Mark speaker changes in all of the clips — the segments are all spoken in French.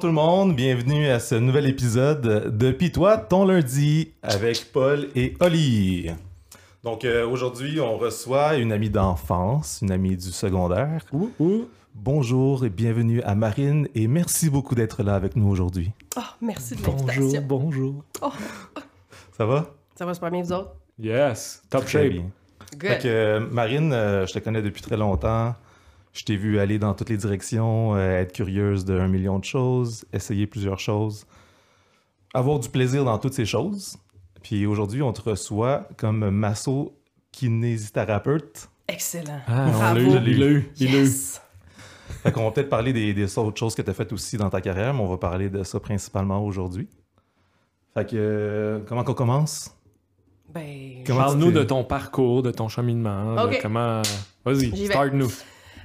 Speaker 1: Bonjour tout le monde, bienvenue à ce nouvel épisode de Pis-toi, ton lundi, avec Paul et Oli. Donc euh, aujourd'hui, on reçoit une amie d'enfance, une amie du secondaire.
Speaker 2: Ouh, ouh.
Speaker 1: Bonjour et bienvenue à Marine et merci beaucoup d'être là avec nous aujourd'hui.
Speaker 3: Oh, merci de
Speaker 2: Bonjour,
Speaker 3: l'invitation.
Speaker 2: bonjour.
Speaker 1: Ça va?
Speaker 3: Ça va super bien, vous autres?
Speaker 2: Yes, top
Speaker 1: Très
Speaker 2: shape.
Speaker 1: bien.
Speaker 3: Good.
Speaker 1: Fait que, euh, Marine, euh, je te connais depuis très longtemps. Je t'ai vu aller dans toutes les directions, euh, être curieuse d'un million de choses, essayer plusieurs choses, avoir du plaisir dans toutes ces choses. Puis aujourd'hui, on te reçoit comme masso-kinésithérapeute.
Speaker 3: Excellent.
Speaker 2: Ah, on
Speaker 3: Bravo.
Speaker 2: l'a eu, il l'a eu, il l'a eu.
Speaker 3: Yes.
Speaker 1: Fait qu'on va peut-être parler des, des autres choses que tu as faites aussi dans ta carrière, mais on va parler de ça principalement aujourd'hui. Fait que, euh, comment qu'on commence?
Speaker 3: Ben,
Speaker 2: Parle-nous de ton parcours, de ton cheminement, de comment... Vas-y, start-nous.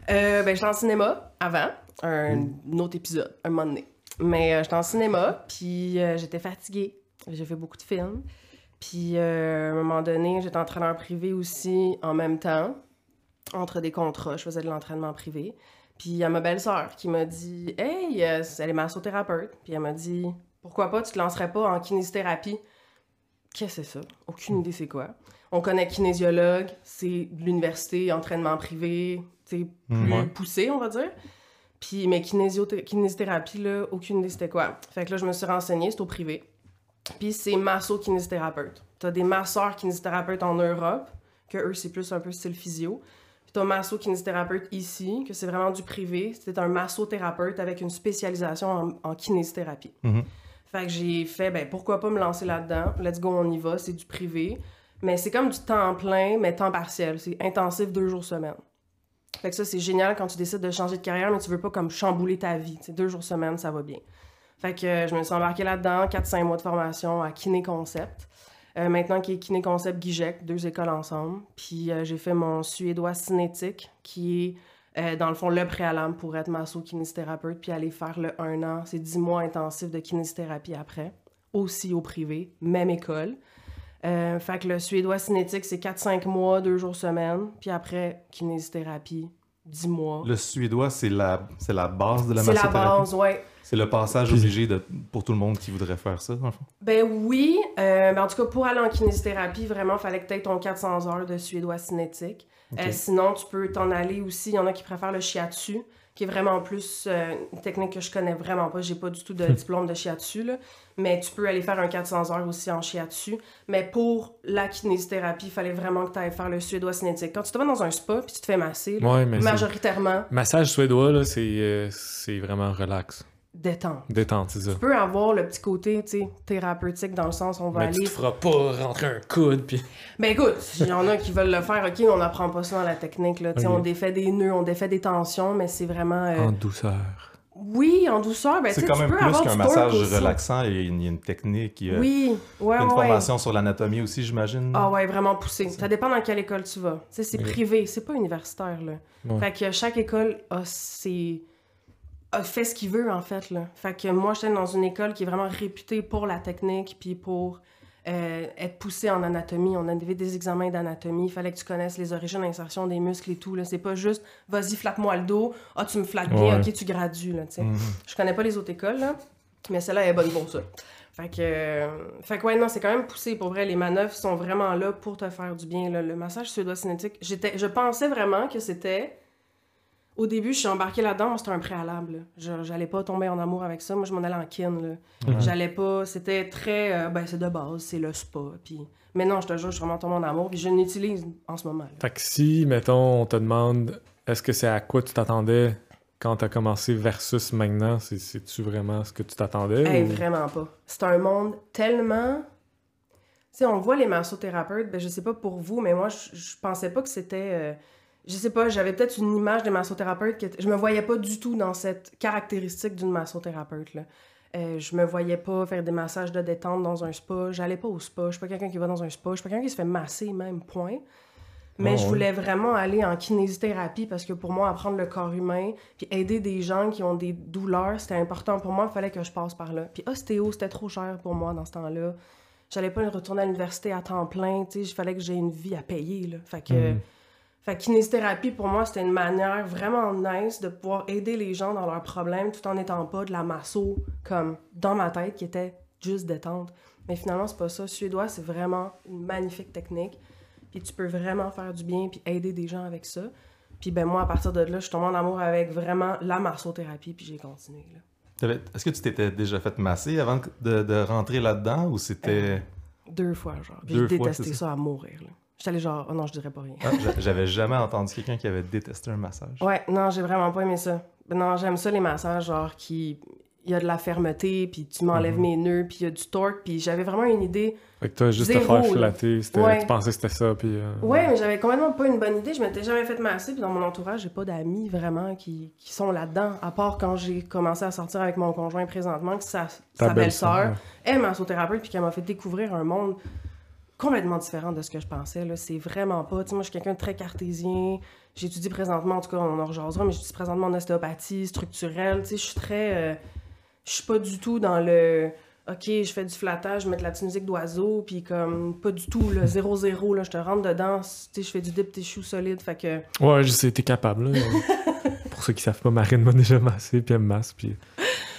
Speaker 3: Euh, ben j'étais en cinéma avant, un, autre épisode, un moment donné. Mais euh, j'étais en cinéma, puis euh, j'étais fatiguée. J'ai fait beaucoup de films. Puis euh, à un moment donné, j'étais entraîneur privé aussi en même temps, entre des contrats. Je faisais de l'entraînement privé. Puis il y a ma belle-sœur qui m'a dit Hey, elle est massothérapeute. Puis elle m'a dit Pourquoi pas, tu te lancerais pas en kinésithérapie Qu'est-ce que c'est ça? Aucune idée c'est quoi. On connaît kinésiologue, c'est de l'université, entraînement privé, plus
Speaker 1: Ouais.
Speaker 3: poussé, on va dire. Puis, mais kinésithérapie, là, aucune idée c'était quoi. Fait que là, je me suis renseignée, c'est au privé. Puis c'est masso-kinésithérapeute. T'as des masseurs kinésithérapeutes en Europe, que eux, c'est plus un peu style physio. Puis t'as masso-kinésithérapeute ici, que c'est vraiment du privé. C'est un massothérapeute avec une spécialisation en, en kinésithérapie.
Speaker 1: Mhm.
Speaker 3: Fait que j'ai fait, ben pourquoi pas me lancer là-dedans? Let's go, on y va, c'est du privé. Mais c'est comme du temps plein, mais temps partiel. C'est intensif deux jours semaine. Fait que ça, c'est génial quand tu décides de changer de carrière, mais tu veux pas comme chambouler ta vie. Deux jours semaine, ça va bien. Fait que euh, je me suis embarquée là-dedans, 4-5 mois de formation à Kiné Concept. Euh, maintenant, qui est Kiné Concept Guigec, deux écoles ensemble. Puis euh, j'ai fait mon suédois cinétique, qui est dans le fond le préalable pour être masso-kinésithérapeute, puis aller faire le 1 an. C'est 10 mois intensifs de kinésithérapie après, aussi au privé, même école. Euh, fait que le suédois cinétique, c'est 4-5 mois, deux jours semaine. Puis après, kinésithérapie, 10 mois.
Speaker 1: Le suédois, c'est la, c'est la base de la
Speaker 3: C'est la
Speaker 1: massothérapie?
Speaker 3: base, ouais.
Speaker 1: C'est le passage obligé de, pour tout le monde qui voudrait faire ça, dans le fond.
Speaker 3: Ben oui, euh, ben en tout cas, pour aller en kinésithérapie, vraiment, il fallait que tu aies ton 400 heures de suédois cinétique. Euh, sinon, tu peux t'en aller aussi. Il y en a qui préfèrent le shiatsu, qui est vraiment plus euh, une technique que je connais vraiment pas. J'ai pas du tout de diplôme de shiatsu, là. Mais tu peux aller faire un 400 heures aussi en shiatsu. Mais pour la kinésithérapie, il fallait vraiment que tu ailles faire le suédois cinétique. Quand tu te vas dans un spa puis tu te fais masser, là,
Speaker 2: Ouais, mais c'est-
Speaker 3: majoritairement,
Speaker 2: Massage suédois, là, c'est euh, c'est vraiment relax.
Speaker 3: détente.
Speaker 2: Détente, c'est ça.
Speaker 3: Tu peux avoir le petit côté, thérapeutique dans le sens où on va
Speaker 2: Mais
Speaker 3: aller
Speaker 2: tu te feras pas rentrer un coude, puis...
Speaker 3: Ben écoute, il y en a qui veulent le faire, ok, on n'apprend pas ça dans la technique, là. Tu sais,
Speaker 2: Ok.
Speaker 3: On défait des nœuds, on défait des tensions, mais c'est vraiment. euh,
Speaker 2: En douceur.
Speaker 3: Oui, en douceur, ben
Speaker 1: c'est quand
Speaker 3: tu
Speaker 1: même
Speaker 3: peux
Speaker 1: plus qu'un massage relaxant. Il y a une, il y a une technique, il y a,
Speaker 3: Oui,
Speaker 1: il y
Speaker 3: ouais,
Speaker 1: a une
Speaker 3: ouais, ouais.
Speaker 1: formation sur l'anatomie aussi, j'imagine.
Speaker 3: Ah ouais, vraiment poussé. Ça dépend dans quelle école tu vas. C'est privé, c'est pas universitaire, là. Fait que chaque école a ses... a fait ce qu'il veut, en fait, là. Fait que moi, j'étais dans une école qui est vraiment réputée pour la technique, puis pour euh, être poussé en anatomie. On avait des examens d'anatomie. Il fallait que tu connaisses les origines d'insertion des muscles et tout. C'est pas juste, vas-y, flatte-moi le dos. Ah, tu me flattes bien,
Speaker 2: Ouais.
Speaker 3: ok, tu gradues, là.
Speaker 1: Mhm.
Speaker 3: Je connais pas les autres écoles, là, mais celle-là elle est bonne pour ça. Fait que, euh, fait que ouais, non, c'est quand même poussé. Pour vrai, les manœuvres sont vraiment là pour te faire du bien. là. Le massage suédois cinétique, j'étais, je pensais vraiment que c'était... Au début, je suis embarquée là-dedans, c'était un préalable. là. Je- J'allais pas tomber en amour avec ça. Moi, je m'en allais en kin, là.
Speaker 2: Mhm.
Speaker 3: J'allais pas... C'était très... euh, ben, c'est de base, c'est le spa, puis... Mais non, je te jure, je suis vraiment tombée en amour, puis je l'utilise en ce moment. là.
Speaker 2: Fait que si, mettons, on te demande est-ce que c'est à quoi tu t'attendais quand t'as commencé versus maintenant, c'est- c'est-tu vraiment ce que tu t'attendais?
Speaker 3: Hey,
Speaker 2: ou-
Speaker 3: vraiment pas. C'est un monde tellement. Tu sais, on voit les massothérapeutes, ben je sais pas pour vous, mais moi, je, je pensais pas que c'était. euh, Je sais pas, j'avais peut-être une image des massothérapeutes que je me voyais pas du tout dans cette caractéristique d'une massothérapeute. Là. Euh, je me voyais pas faire des massages de détente dans un spa. J'allais pas au spa. Je suis pas quelqu'un qui va dans un spa. Je suis pas quelqu'un qui se fait masser, même, point. Mais
Speaker 2: Ah
Speaker 3: je voulais vraiment aller en kinésithérapie parce que pour moi, apprendre le corps humain, puis aider des gens qui ont des douleurs, c'était important pour moi. Il fallait que je passe par là. Puis ostéo, c'était trop cher pour moi dans ce temps-là. J'allais pas retourner à l'université à temps plein. Tu sais, il fallait que j'ai une vie à payer. Là. Fait que,
Speaker 2: Mhm.
Speaker 3: Fait que kinésithérapie, pour moi, c'était une manière vraiment nice de pouvoir aider les gens dans leurs problèmes tout en n'étant pas de la masso, comme dans ma tête, qui était juste détente. Mais finalement, c'est pas ça. Suédois, c'est vraiment une magnifique technique. Puis tu peux vraiment faire du bien puis aider des gens avec ça. Puis ben moi, à partir de là, je suis tombée en amour avec vraiment la massothérapie, puis j'ai continué.
Speaker 1: Est-ce que tu t'étais déjà fait masser avant de, de rentrer là-dedans ou c'était.
Speaker 3: Deux fois, genre. Puis j'ai détesté
Speaker 1: c'est
Speaker 3: ça. à mourir. là. J'étais allée genre, oh non, je dirais pas rien.
Speaker 1: Ah, j'a- J'avais jamais entendu quelqu'un qui avait détesté un massage.
Speaker 3: Ouais, non, j'ai vraiment pas aimé ça. Non, j'aime ça les massages, genre qui. Il y a de la fermeté, puis tu m'enlèves
Speaker 1: Mhm.
Speaker 3: mes nœuds, puis il y a du torque, puis j'avais vraiment une idée.
Speaker 2: Fait que toi, juste
Speaker 3: Zéro,
Speaker 2: te faire flatter,
Speaker 3: Ouais.
Speaker 2: tu pensais que c'était ça, puis... euh,
Speaker 3: Ouais, mais j'avais complètement pas une bonne idée. Je m'étais jamais fait masser, puis dans mon entourage, j'ai pas d'amis vraiment qui, qui sont là-dedans, à part quand j'ai commencé à sortir avec mon conjoint présentement, que sa, sa
Speaker 2: belle-sœur,
Speaker 3: belle-sœur
Speaker 2: ouais.
Speaker 3: est massothérapeute, puis qu'elle m'a fait découvrir un monde complètement différent de ce que je pensais. C'est vraiment pas. Tu sais, moi, je suis quelqu'un de très cartésien. J'étudie présentement, en tout cas, on en rejasera, mais j'étudie présentement en ostéopathie structurelle. Tu sais, je suis très. euh, je suis pas du tout dans le. OK, je fais du flattage, je mets de la petite musique d'oiseau, puis comme, pas du tout, là, 0-0, là, je te rentre dedans, tu sais, je fais du dip tissue solide, fait que,
Speaker 2: Ouais, je sais, t'es capable, là. Pour ceux qui savent pas, Marine m'a déjà massé, puis elle me masse, puis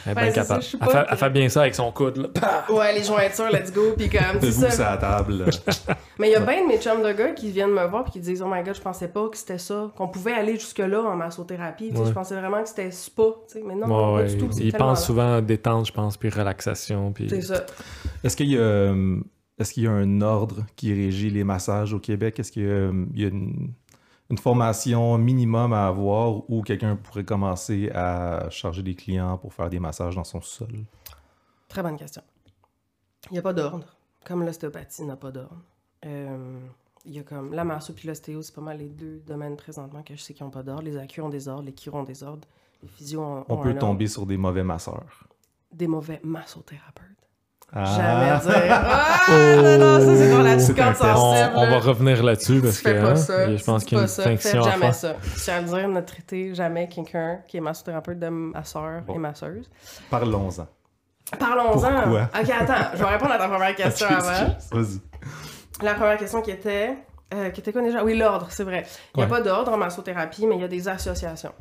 Speaker 2: elle est
Speaker 3: Ben,
Speaker 2: bien
Speaker 3: c'est ça,
Speaker 2: capable. elle, fait, elle bien ça avec son coude, là.
Speaker 3: Ouais, les jointures, let's go, puis comme, c'est
Speaker 1: Debout
Speaker 3: ça.
Speaker 1: sur la table.
Speaker 3: Mais il y a bien de mes chums de gars qui viennent me voir puis qui disent Oh my god, je pensais pas que c'était ça, qu'on pouvait aller jusque-là en massothérapie.
Speaker 2: Ouais.
Speaker 3: Je pensais vraiment que c'était spa. tu sais, Mais non,
Speaker 2: Ouais,
Speaker 3: pas du tout.
Speaker 2: Ils pensent souvent à détente, je pense, puis relaxation, puis...
Speaker 3: C'est ça.
Speaker 1: Est-ce qu'il y a. euh, Est-ce qu'il y a un ordre qui régit les massages au Québec? Est-ce qu'il y a, euh, il y a une, une formation minimum à avoir où quelqu'un pourrait commencer à charger des clients pour faire des massages dans son sol?
Speaker 3: Très bonne question. Il n'y a pas d'ordre. Comme l'ostéopathie n'a pas d'ordre. Euh, Il y a comme la masso puis l'ostéo, c'est pas mal les deux domaines présentement que je sais qui n'ont pas d'ordre. Les acus ont des ordres, les chiro ont des ordres, les physios ont,
Speaker 1: On
Speaker 3: ont
Speaker 1: peut
Speaker 3: un ordre.
Speaker 1: tomber sur des mauvais masseurs.
Speaker 3: Des mauvais massothérapeutes.
Speaker 1: Ah!
Speaker 3: Jamais dire. Ah, non, non, ça c'est dans la.
Speaker 2: On, on va revenir là-dessus, parce que
Speaker 3: fais pas
Speaker 2: hein,
Speaker 3: ça.
Speaker 2: je pense
Speaker 3: tu
Speaker 2: qu'il y a
Speaker 3: pas
Speaker 2: une.
Speaker 3: Faites
Speaker 2: à
Speaker 3: jamais
Speaker 2: faire.
Speaker 3: ça. Je tiens à le dire, ne traitez jamais quelqu'un qui est massothérapeute de masseur
Speaker 1: Bon.
Speaker 3: et masseuse.
Speaker 1: Parlons-en.
Speaker 3: Parlons-en. Ok, attends, je vais répondre à ta première question avant.
Speaker 1: Vas-y.
Speaker 3: La première question qui était. euh, qui était quoi déjà? Oui, l'ordre, c'est vrai. Il n'y a
Speaker 2: Ouais.
Speaker 3: pas d'ordre en massothérapie, mais il y a des associations.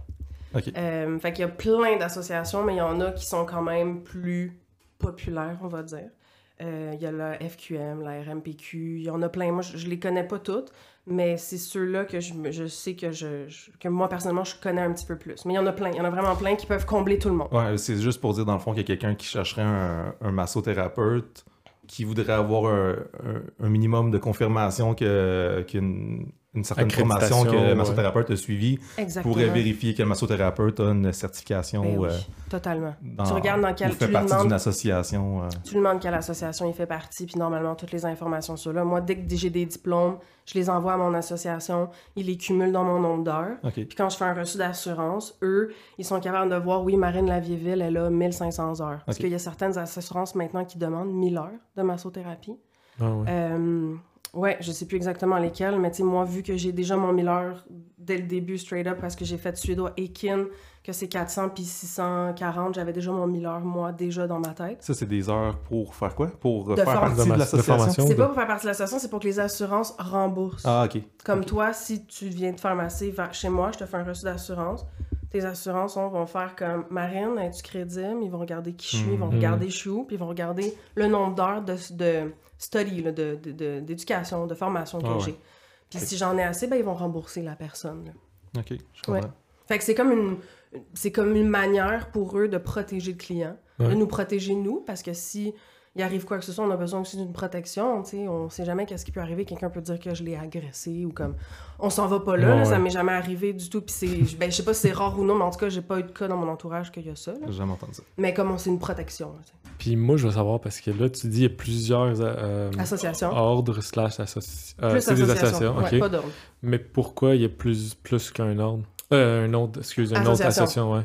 Speaker 1: Ok.
Speaker 3: Euh, fait qu'il y a plein d'associations, mais il y en a qui sont quand même plus populaires, on va dire. Euh, Il y a la FQM, la RMPQ, il y en a plein. Moi, je, je les connais pas toutes, mais c'est ceux-là que je, je sais que, je, que moi, personnellement, je connais un petit peu plus. Mais il y en a plein. Il y en a vraiment plein qui peuvent combler tout le monde.
Speaker 1: Ouais, c'est juste pour dire dans le fond qu'il y a quelqu'un qui chercherait un, massothérapeute qui voudrait avoir un, minimum de confirmation qu'une une certaine formation que le
Speaker 2: ouais.
Speaker 1: massothérapeute a suivie pourrait vérifier que le massothérapeute a une certification
Speaker 3: Ben
Speaker 1: ou,
Speaker 3: oui,
Speaker 1: euh,
Speaker 3: totalement.
Speaker 1: dans-
Speaker 3: Tu regardes dans quel-
Speaker 1: ou fait
Speaker 3: tu
Speaker 1: partie
Speaker 3: demandes-
Speaker 1: d'une association. euh.
Speaker 3: Tu lui demandes quelle association il fait partie, puis normalement, toutes les informations sont là. Moi, dès que j'ai des diplômes, je les envoie à mon association, ils les cumulent dans mon nombre d'heures. Puis quand je fais un reçu d'assurance, eux, ils sont capables de voir, oui, Marine Lavierville, elle a 1500 heures. Parce qu'il y a certaines assurances maintenant qui demandent 1000 heures de massothérapie.
Speaker 2: Ah ouais.
Speaker 3: Euh, ouais, je sais plus exactement lesquelles, mais tu sais, moi, vu que j'ai déjà mon 1000 heures dès le début, straight up, parce que j'ai fait suédois et kin, que c'est 400 puis 640, j'avais déjà mon 1000 heures, moi, déjà dans ma tête.
Speaker 1: Ça, c'est des heures pour faire quoi? Pour euh,
Speaker 3: De
Speaker 1: faire partie de
Speaker 2: De
Speaker 1: l'association?
Speaker 3: C'est
Speaker 2: de-
Speaker 3: pas pour faire partie de l'association, c'est pour que les assurances remboursent.
Speaker 1: Ah, OK.
Speaker 3: Comme toi, si tu viens te faire masser va- chez moi, je te fais un reçu d'assurance. Tes assurances on, vont faire comme Marine, es-tu crédible? Ils vont regarder qui je suis, ils vont
Speaker 2: Mhm.
Speaker 3: regarder je suis où, puis ils vont regarder le nombre d'heures de, de study, là, de, de- de- d'éducation, de, formation que
Speaker 1: Ah
Speaker 3: j'ai. Puis si j'en ai assez, ben, ils vont rembourser la personne. là.
Speaker 1: OK, je comprends.
Speaker 3: Ouais. Fait que c'est comme une c'est comme une manière pour eux de protéger le client, de nous protéger nous, parce que si il arrive quoi que ce soit, on a besoin aussi d'une protection, tu sais, on sait jamais qu'est-ce qui peut arriver, quelqu'un peut dire que je l'ai agressé ou comme on s'en va pas là,
Speaker 2: Ouais,
Speaker 3: là, ça
Speaker 2: ouais.
Speaker 3: m'est jamais arrivé du tout, puis c'est ben je sais pas si c'est rare ou non, mais en tout cas, j'ai pas eu de cas dans mon entourage qu'il y a ça, là.
Speaker 1: J'ai jamais entendu ça.
Speaker 3: mais comme on- c'est une protection, là.
Speaker 2: Puis moi, je veux savoir, parce que là, tu dis il y a plusieurs euh,
Speaker 3: association.
Speaker 2: ordres slash associations.
Speaker 3: plus
Speaker 2: c'est des associations,
Speaker 3: ouais, pas d'ordre.
Speaker 2: Mais pourquoi il y a plus, plus qu'un ordre? Euh, un autre, excuse, une autre
Speaker 3: Association.
Speaker 2: association, ouais.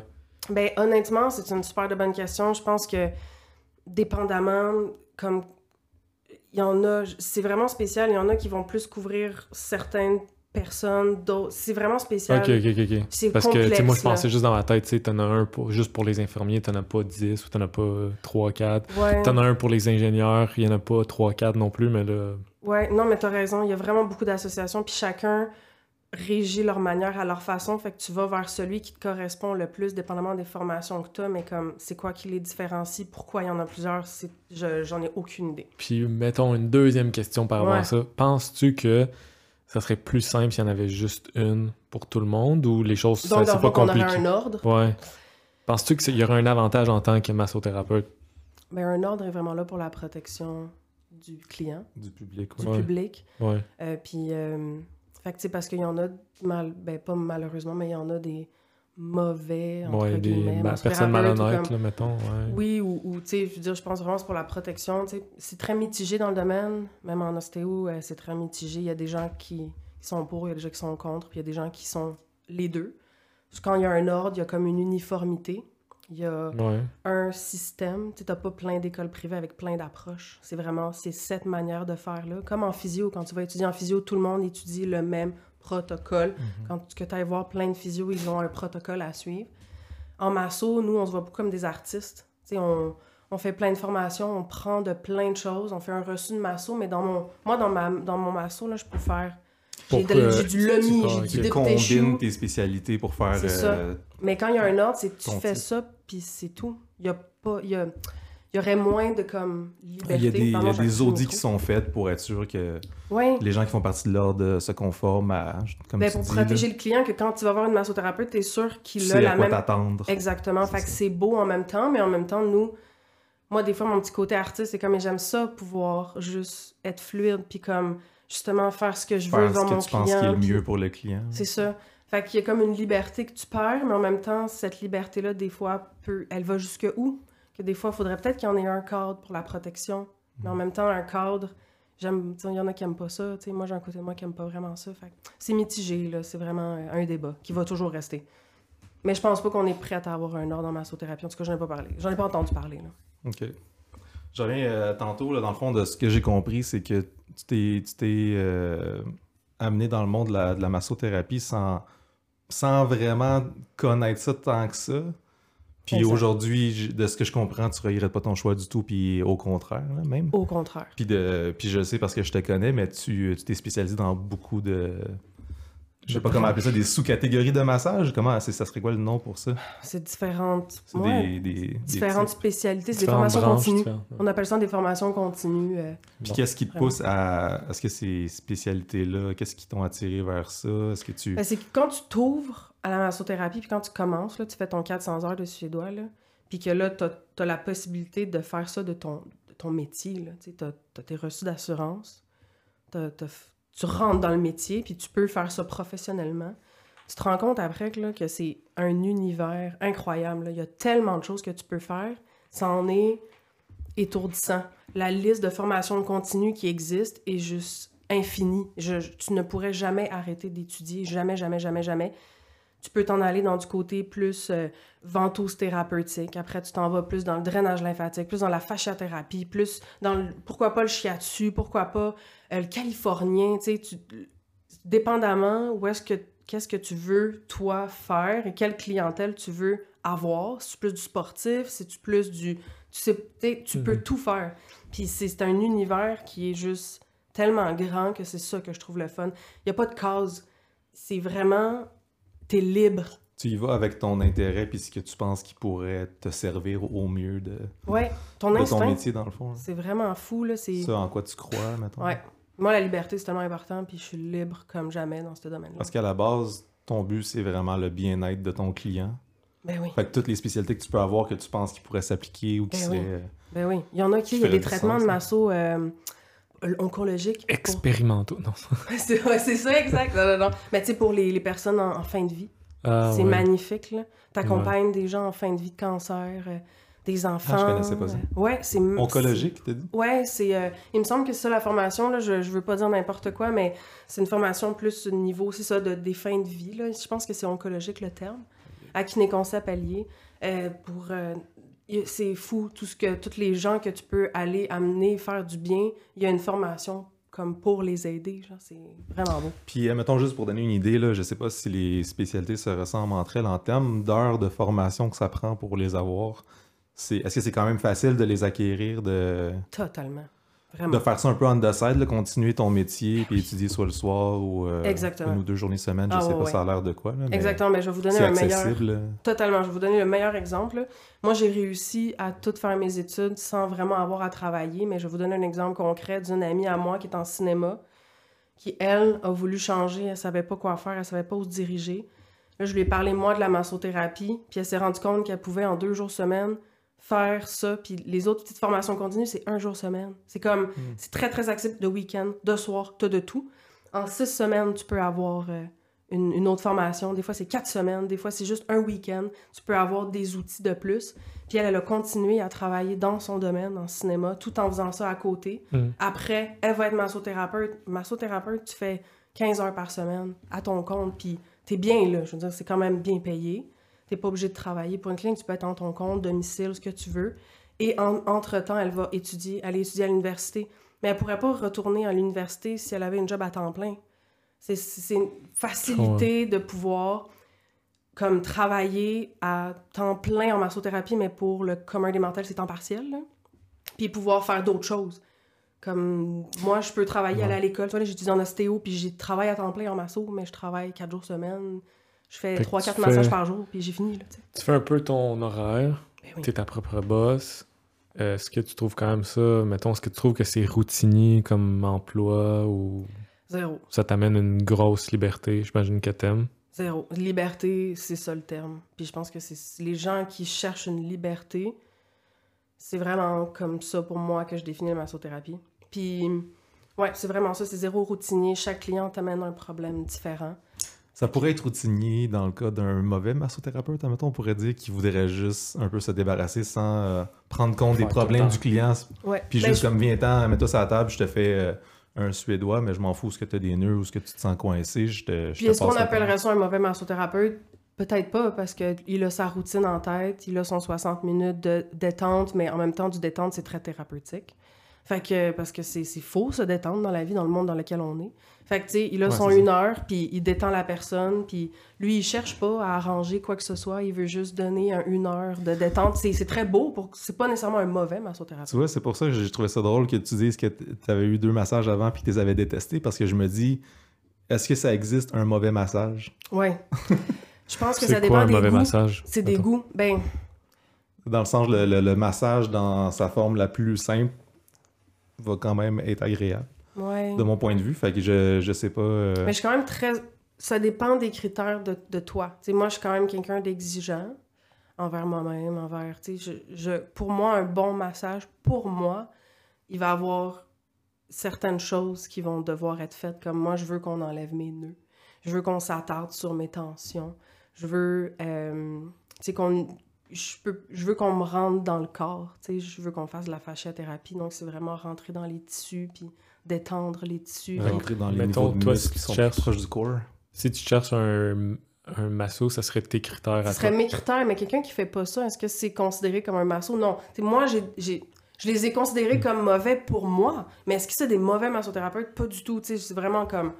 Speaker 3: Ben, honnêtement, c'est une super de bonne question. Je pense que, dépendamment, comme. Il y en a. C'est vraiment spécial. Il y en a qui vont plus couvrir certaines personnes, d'autres. C'est vraiment spécial.
Speaker 2: Ok, ok, ok.
Speaker 3: C'est
Speaker 2: Parce que, tu moi, je pensais juste dans ma tête, tu sais, t'en as un pour, juste pour les infirmiers, t'en as pas 10 ou t'en as pas 3, 4.
Speaker 3: Ouais.
Speaker 2: T'en as un pour les ingénieurs, il y en a pas 3, 4 non plus, mais là.
Speaker 3: Ouais, non, mais t'as raison. Il y a vraiment beaucoup d'associations. Puis chacun régir leur manière à leur façon. Fait que tu vas vers celui qui te correspond le plus, dépendamment des formations que tu as, mais comme c'est quoi qui les différencie, pourquoi il y en a plusieurs, c'est- je- j'en ai aucune idée.
Speaker 2: Puis mettons une deuxième question par rapport
Speaker 3: Ouais.
Speaker 2: à ça. Penses-tu que ça serait plus simple s'il y en avait juste une pour tout le monde ou les choses
Speaker 3: Donc,
Speaker 2: c'est
Speaker 3: dans
Speaker 2: c'est pas
Speaker 3: aurait
Speaker 2: compliqué?
Speaker 3: un ordre.
Speaker 2: Ouais. Penses-tu qu'il y aurait un avantage en tant que massothérapeute?
Speaker 3: Ben, un ordre est vraiment là pour la protection du client,
Speaker 1: Du public.
Speaker 3: du
Speaker 2: Ouais.
Speaker 3: public.
Speaker 2: Ouais.
Speaker 3: Euh, puis, euh, fait que, tu sais, parce qu'il y en a, mal, ben, pas malheureusement, mais il y en a des mauvais, entre
Speaker 2: Ouais, des
Speaker 3: guillemets,
Speaker 2: ma- personnes malhonnêtes,
Speaker 3: comme-
Speaker 2: là, mettons. Ouais.
Speaker 3: Oui, ou, ou, tu sais, je veux dire, je pense vraiment c'est pour la protection, tu sais. C'est très mitigé dans le domaine, même en ostéo, euh, c'est très mitigé. Il y a des gens qui, qui sont pour, il y a des gens qui sont contre, puis il y a des gens qui sont les deux. Quand il y a un ordre, il y a comme une uniformité. Il y a
Speaker 2: Ouais.
Speaker 3: un système. Tu n'as pas plein d'écoles privées avec plein d'approches. C'est vraiment c'est cette manière de faire là. Comme en physio, quand tu vas étudier en physio, tout le monde étudie le même protocole. Quand tu ailles voir plein de physio, ils ont un protocole à suivre. En masso, nous, on se voit beaucoup comme des artistes. Tu sais, on, on fait plein de formations, on prend de plein de choses, on fait un reçu de masso, mais dans mon, moi, dans, ma, dans mon masso, là, je peux faire... J'ai du lomi, j'ai du
Speaker 1: Tu combines tes spécialités pour faire. Euh,
Speaker 3: Mais quand il y a un ordre, c'est tu fais ça, puis c'est tout. Il y a pas... Il y, a, il y aurait moins de, comme, liberté.
Speaker 1: Il y a des, y a des audits qui sont faits pour être sûr que
Speaker 3: Ouais.
Speaker 1: les gens qui font partie de l'ordre se conforment à. Comme
Speaker 3: Ben, pour
Speaker 1: dis,
Speaker 3: protéger
Speaker 1: là,
Speaker 3: le client, que quand tu vas voir une massothérapeute, tu es sûr
Speaker 1: tu
Speaker 3: qu'il a
Speaker 1: sais
Speaker 3: la
Speaker 1: à quoi
Speaker 3: même
Speaker 1: t'attendre.
Speaker 3: Exactement. Fait que c'est beau en même temps, mais en même temps, nous, moi, des fois, mon petit côté artiste, c'est comme j'aime ça, pouvoir juste être fluide, puis comme justement faire ce que je veux
Speaker 1: Faire
Speaker 3: dans
Speaker 1: ce que
Speaker 3: mon
Speaker 1: tu penses qui est
Speaker 3: client.
Speaker 1: le mieux pour le client.
Speaker 3: C'est ça. Fait qu'il y a comme une liberté que tu perds, mais en même temps, cette liberté-là, des fois, peut... elle va jusque où? Que des fois, il faudrait peut-être qu'il y en ait un cadre pour la protection, mais
Speaker 1: Mm.
Speaker 3: en même temps, un cadre, j'aime, il y en a qui aiment pas ça, tu sais, moi, j'ai un côté de moi qui aime pas vraiment ça. Fait c'est mitigé, là, c'est vraiment euh, un débat qui va toujours rester. Mais je pense pas qu'on est prêt à avoir un ordre en massothérapie. En tout cas, j'en ai pas parlé. J'en ai pas entendu parler, là.
Speaker 1: Ok. Je reviens euh, tantôt, là, dans le fond, de ce que j'ai compris, c'est que tu t'es, tu t'es euh, amené dans le monde de la, de la massothérapie sans, sans vraiment connaître ça tant que ça. Puis aujourd'hui, de ce que je comprends, tu regrettes pas ton choix du tout, puis au contraire, là, même.
Speaker 3: Au contraire.
Speaker 1: Puis, de, puis je le sais parce que je te connais, mais tu tu t'es spécialisé dans beaucoup de. Je sais pas comment appeler ça, des sous-catégories de massage. Comment, ça serait quoi le nom pour ça?
Speaker 3: C'est différentes,
Speaker 1: C'est
Speaker 3: ouais,
Speaker 1: des, des, des
Speaker 3: différentes spécialités. C'est des formations
Speaker 2: branches
Speaker 3: continues. On appelle ça des formations continues. euh,
Speaker 1: Puis
Speaker 2: Bon.
Speaker 1: qu'est-ce qui te
Speaker 3: Vraiment.
Speaker 1: pousse à. Est-ce que ces spécialités-là, qu'est-ce qui t'ont attiré vers ça? Est-ce que tu.
Speaker 3: Ben, c'est que quand tu t'ouvres à la massothérapie, puis quand tu commences, là, tu fais ton 400 heures de suédois, là, puis que là, tu as, la possibilité de faire ça de ton, de ton métier. Tu as, tes reçus d'assurance, t'as- t'as f- tu rentres dans le métier, puis tu peux faire ça professionnellement. Tu te rends compte après que, que c'est un univers incroyable. Il y a tellement de choses que tu peux faire. Ça en est étourdissant. La liste de formations continues qui existe est juste infinie. Je- tu ne pourrais jamais arrêter d'étudier. Jamais, jamais, jamais, jamais. Tu peux t'en aller dans du côté plus euh, ventouse thérapeutique. Après, tu t'en vas plus dans le drainage lymphatique, plus dans la fasciathérapie, plus dans le, pourquoi pas le shiatsu, pourquoi pas euh, le californien. Tu sais, tu, dépendamment où est-ce que qu'est-ce que tu veux toi faire et quelle clientèle tu veux avoir. Si tu plus du sportif, si tu plus du tu sais tu peux
Speaker 2: Mhm.
Speaker 3: tout faire. Puis c'est un univers qui est juste tellement grand que c'est ça que je trouve le fun. Il y a pas de case. C'est vraiment t'es libre.
Speaker 1: Tu y vas avec ton intérêt puis ce que tu penses qui pourrait te servir au mieux de,
Speaker 3: Ouais, ton
Speaker 1: de ton
Speaker 3: instinct,
Speaker 1: métier, dans le fond.
Speaker 3: c'est vraiment fou là, c'est
Speaker 1: Ça, en quoi tu crois, mettons?
Speaker 3: Ouais. Moi la liberté c'est tellement important puis je suis libre comme jamais dans ce domaine-là.
Speaker 1: Parce qu'à la base, ton but, c'est vraiment le bien-être de ton client.
Speaker 3: Ben oui.
Speaker 1: Fait que toutes les spécialités que tu peux avoir que tu penses qui pourraient s'appliquer ou qui
Speaker 3: Ben
Speaker 1: seraient.
Speaker 3: oui.
Speaker 1: euh,
Speaker 3: Ben oui, il y en a qui, il y a des traitements
Speaker 1: sens,
Speaker 3: de euh, oncologiques. pour-
Speaker 2: Expérimentaux. Non.
Speaker 3: c'est ouais, c'est ça, exact. Non, non, non. Mais tu sais, pour les, les personnes en, en fin de vie,
Speaker 2: Ah,
Speaker 3: c'est
Speaker 2: ouais.
Speaker 3: magnifique. là. T'accompagnes des gens en fin de vie de cancer, euh, des enfants.
Speaker 1: connaissais pas ça.
Speaker 3: euh, ouais, c'est...
Speaker 1: Oncologique, t'as dit?
Speaker 3: c'est- Ouais, c'est... euh, il me semble que c'est ça la formation, là, je, je veux pas dire n'importe quoi, mais c'est une formation plus au niveau, c'est ça, de, des fins de vie, là. Je pense que c'est oncologique le terme. À Kinéconcept allié. euh, pour... c'est fou, tout ce que, tous les gens que tu peux aller amener, faire du bien, il y a une formation comme pour les aider, genre, c'est vraiment beau.
Speaker 1: Puis, euh, mettons, juste pour donner une idée, là, je sais pas si les spécialités se ressemblent entre elles en termes d'heures de formation que ça prend pour les avoir. C'est, est-ce que c'est quand même facile de les acquérir de...
Speaker 3: Totalement. Vraiment.
Speaker 1: De faire ça un peu on the side, là, continuer ton métier, puis étudier soit le soir ou euh, une ou deux journées semaine, je
Speaker 3: Ah,
Speaker 1: sais
Speaker 3: ouais,
Speaker 1: pas
Speaker 3: ouais.
Speaker 1: ça a l'air de quoi. Là, mais
Speaker 3: Exactement, mais je vais vous donner un meilleur...
Speaker 1: accessible.
Speaker 3: Totalement. Je vais vous donner le meilleur exemple. Moi, j'ai réussi à tout faire mes études sans vraiment avoir à travailler, mais je vais vous donner un exemple concret d'une amie à moi qui est en cinéma, qui, elle, a voulu changer. Elle savait pas quoi faire, elle savait pas où se diriger. Là, je lui ai parlé, moi, de la massothérapie, puis elle s'est rendue compte qu'elle pouvait, en deux jours semaine, faire ça. Puis les autres petites formations continues, c'est un jour semaine. C'est comme, c'est très, très accessible de week-end, de soir, t'as de tout. En six semaines, tu peux avoir euh, une, une autre formation. Des fois, c'est quatre semaines. Des fois, c'est juste un week-end. Tu peux avoir des outils de plus. Puis elle, elle a continué à travailler dans son domaine, en cinéma, tout en faisant ça à côté.
Speaker 2: Mm.
Speaker 3: Après, elle va être massothérapeute. Massothérapeute, tu fais 15 heures par semaine à ton compte. Puis t'es bien là. Je veux dire, c'est quand même bien payé. T'es pas obligé de travailler pour une clinique. Tu peux être en ton compte, domicile, ce que tu veux. Et en- entre-temps, elle va étudier, aller étudier à l'université. Mais elle pourrait pas retourner à l'université si elle avait une job à temps plein. C'est- C'est une facilité de pouvoir comme travailler à temps plein en massothérapie, mais pour le commun des mortels, c'est temps partiel. là. Puis pouvoir faire d'autres choses. Comme moi, je peux travailler, aller à l'école. Tu vois, là, j'étudie en ostéo, puis j'ai travaille à temps plein en masso, mais je travaille quatre jours semaine. Je fais
Speaker 2: Fait que
Speaker 3: 3-4
Speaker 2: tu
Speaker 3: massages par jour, puis j'ai fini. Là, tu.
Speaker 2: Tu fais un peu ton horaire,
Speaker 3: Ben oui.
Speaker 2: t'es ta propre boss. Euh, Est-ce que tu trouves quand même ça, mettons, est-ce que tu trouves que c'est routinier comme emploi ou
Speaker 3: Zéro.
Speaker 2: ça t'amène une grosse liberté? J'imagine que t'aimes.
Speaker 3: Zéro. Liberté, c'est ça le terme. Puis je pense que c'est les gens qui cherchent une liberté, c'est vraiment comme ça pour moi que je définis la massothérapie. Puis, ouais, c'est vraiment ça. C'est zéro routinier. Chaque client t'amène un problème différent.
Speaker 1: Ça pourrait être routinier dans le cas d'un mauvais massothérapeute, admettons, on pourrait dire qu'il voudrait juste un peu se débarrasser sans euh, prendre compte des problèmes du client.
Speaker 3: Ouais.
Speaker 1: Puis
Speaker 3: Ben,
Speaker 1: juste
Speaker 3: je-
Speaker 1: comme, viens-t'en, mets-toi sur la table, je te fais euh, un suédois, mais je m'en fous ce que tu as des nœuds ou ce que tu te sens coincé, je te, je
Speaker 3: Puis est-ce qu'on appellerait ça un mauvais massothérapeute? Peut-être pas, parce qu'il a sa routine en tête, il a son 60 minutes de détente, mais en même temps, du détente, c'est très thérapeutique. Fait que, parce que c'est faux se détendre dans la vie, dans le monde dans lequel on est. Fait que, tu sais, il a
Speaker 1: Ouais,
Speaker 3: son
Speaker 1: ça.
Speaker 3: une heure, puis il détend la personne, puis lui, il cherche pas à arranger quoi que ce soit, il veut juste donner un une heure de détente. C'est très beau, pour c'est pas nécessairement un mauvais massothérapeute.
Speaker 1: Tu vois, c'est pour ça que j'ai trouvé ça drôle que tu dises que tu avais eu deux massages avant puis que tu les avais détestés parce que je me dis, est-ce que ça existe un mauvais massage?
Speaker 3: Ouais. Je pense que ça
Speaker 2: quoi
Speaker 3: dépend
Speaker 2: un
Speaker 3: des
Speaker 2: mauvais
Speaker 3: goûts.
Speaker 2: massage?
Speaker 3: C'est des goûts. Ben,
Speaker 1: Dans le sens, le, le- le massage dans sa forme la plus simple va quand même être agréable,
Speaker 3: ouais.
Speaker 1: de mon point de vue. Fait que je, je sais pas. euh,
Speaker 3: Mais je suis quand même très. Ça dépend des critères de, de toi. Tu sais, moi, je suis quand même quelqu'un d'exigeant envers moi-même, envers. Je, je, pour moi, un bon massage, pour moi, il va avoir certaines choses qui vont devoir être faites. Comme moi, je veux qu'on enlève mes nœuds. Je veux qu'on s'attarde sur mes tensions. Je veux. euh, qu'on. Je, peux, je veux qu'on me rentre dans le corps. Tu sais, je veux qu'on fasse de la fasciathérapie. Donc, c'est vraiment rentrer dans les tissus, puis détendre les tissus.
Speaker 1: rentrer dans les
Speaker 2: Mettons,
Speaker 1: niveaux de
Speaker 2: toi,
Speaker 1: muscles
Speaker 2: si
Speaker 1: qui
Speaker 2: tu
Speaker 1: sont
Speaker 2: cherches-
Speaker 1: plus proches du corps.
Speaker 2: Si tu cherches un, un masso, ça serait tes critères à
Speaker 3: Ce serait
Speaker 2: toi.
Speaker 3: mes critères, mais quelqu'un qui fait pas ça, est-ce que c'est considéré comme un masso? Non. T'sais, moi, j'ai, j'ai- je les ai considérés comme mauvais pour moi, mais est-ce que c'est des mauvais massothérapeutes? Pas du tout. C'est vraiment comme...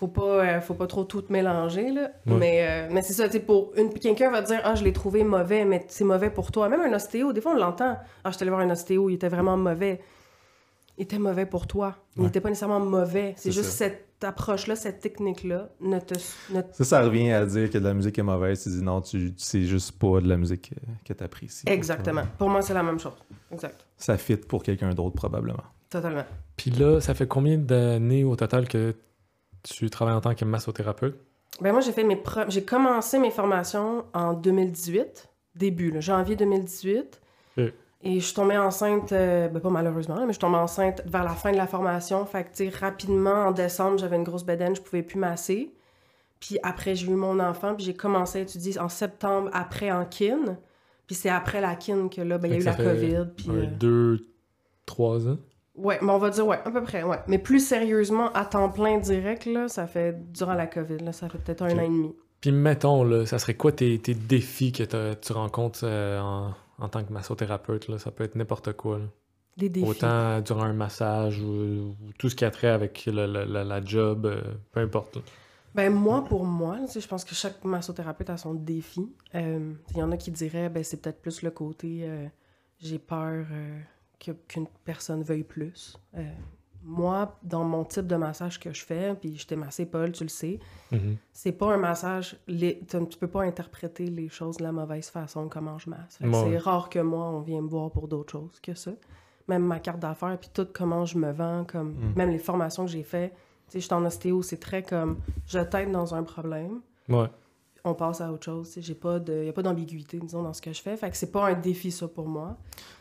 Speaker 3: Faut pas, euh, faut pas trop tout mélanger, là.
Speaker 2: Ouais.
Speaker 3: Mais, euh, mais c'est ça, tu pour une... quelqu'un va dire « Ah, je l'ai trouvé mauvais, mais c'est mauvais pour toi. » Même un ostéo, des fois, on l'entend. « Ah, je suis allé voir un ostéo, il était vraiment mauvais. » Il était mauvais pour toi. Il
Speaker 1: Ouais.
Speaker 3: n'était pas nécessairement mauvais. C'est juste
Speaker 1: ça.
Speaker 3: cette approche-là, cette technique-là ne te... ne
Speaker 1: Ça, ça revient à dire que de la musique est mauvaise. Tu dis non, tu, c'est juste pas de la musique euh, que tu apprécies.
Speaker 3: Exactement. Pour moi, c'est la même chose. Exact.
Speaker 1: Ça fit pour quelqu'un d'autre, probablement.
Speaker 3: Totalement.
Speaker 2: Puis là, ça fait combien d'années au total que tu travailles en tant que massothérapeute?
Speaker 3: Ben moi, j'ai fait mes pro- j'ai commencé mes formations en 2018, début, là, janvier 2018.
Speaker 2: Ok.
Speaker 3: Et je suis tombée enceinte, euh, ben pas malheureusement, là, mais je suis tombée enceinte vers la fin de la formation. Fait que, rapidement, en décembre, j'avais une grosse bedaine, je pouvais plus masser. Puis après, j'ai eu mon enfant, puis j'ai commencé à étudier en septembre, après en kin. Puis c'est après la kin que là, ben, il y a eu la COVID. Puis,
Speaker 2: Un,
Speaker 3: euh,
Speaker 2: deux, trois ans?
Speaker 3: Ouais, mais on va dire, ouais, à peu près, ouais. Mais plus sérieusement, à temps plein direct, là, ça fait durant la COVID, là, ça fait peut-être un an et demi.
Speaker 2: Puis mettons, là, ça serait quoi tes, tes défis que tu rencontres euh, en, en tant que massothérapeute? Là? Ça peut être n'importe quoi. là.
Speaker 3: Des défis.
Speaker 2: Autant durant un massage ou, ou tout ce qui a trait avec le- le- la, la job, euh, peu importe. là.
Speaker 3: Ben moi, pour moi, tu sais, je pense que chaque massothérapeute a son défi. Euh, Il y en a qui diraient, ben c'est peut-être plus le côté, euh, j'ai peur que- qu'une personne veuille plus. Euh, moi, dans mon type de massage que je fais, puis je t'ai massé, Paul, tu le sais,
Speaker 2: Mhm.
Speaker 3: c'est pas un massage. les- tu tu peux pas interpréter les choses de la mauvaise façon, comment je masse. C'est rare que moi, on vienne me voir pour d'autres choses que ça. Même ma carte d'affaires, puis tout comment je me vends, comme
Speaker 2: Mm.
Speaker 3: même les formations que j'ai faites. Tu sais, je suis en ostéo, c'est très comme je t'aide dans un problème,
Speaker 2: Ouais.
Speaker 3: On passe à autre chose. tu sais, J'ai pas de, y a pas d'ambiguïté, disons, dans ce que je fais. Fait que c'est pas un défi, ça, pour moi.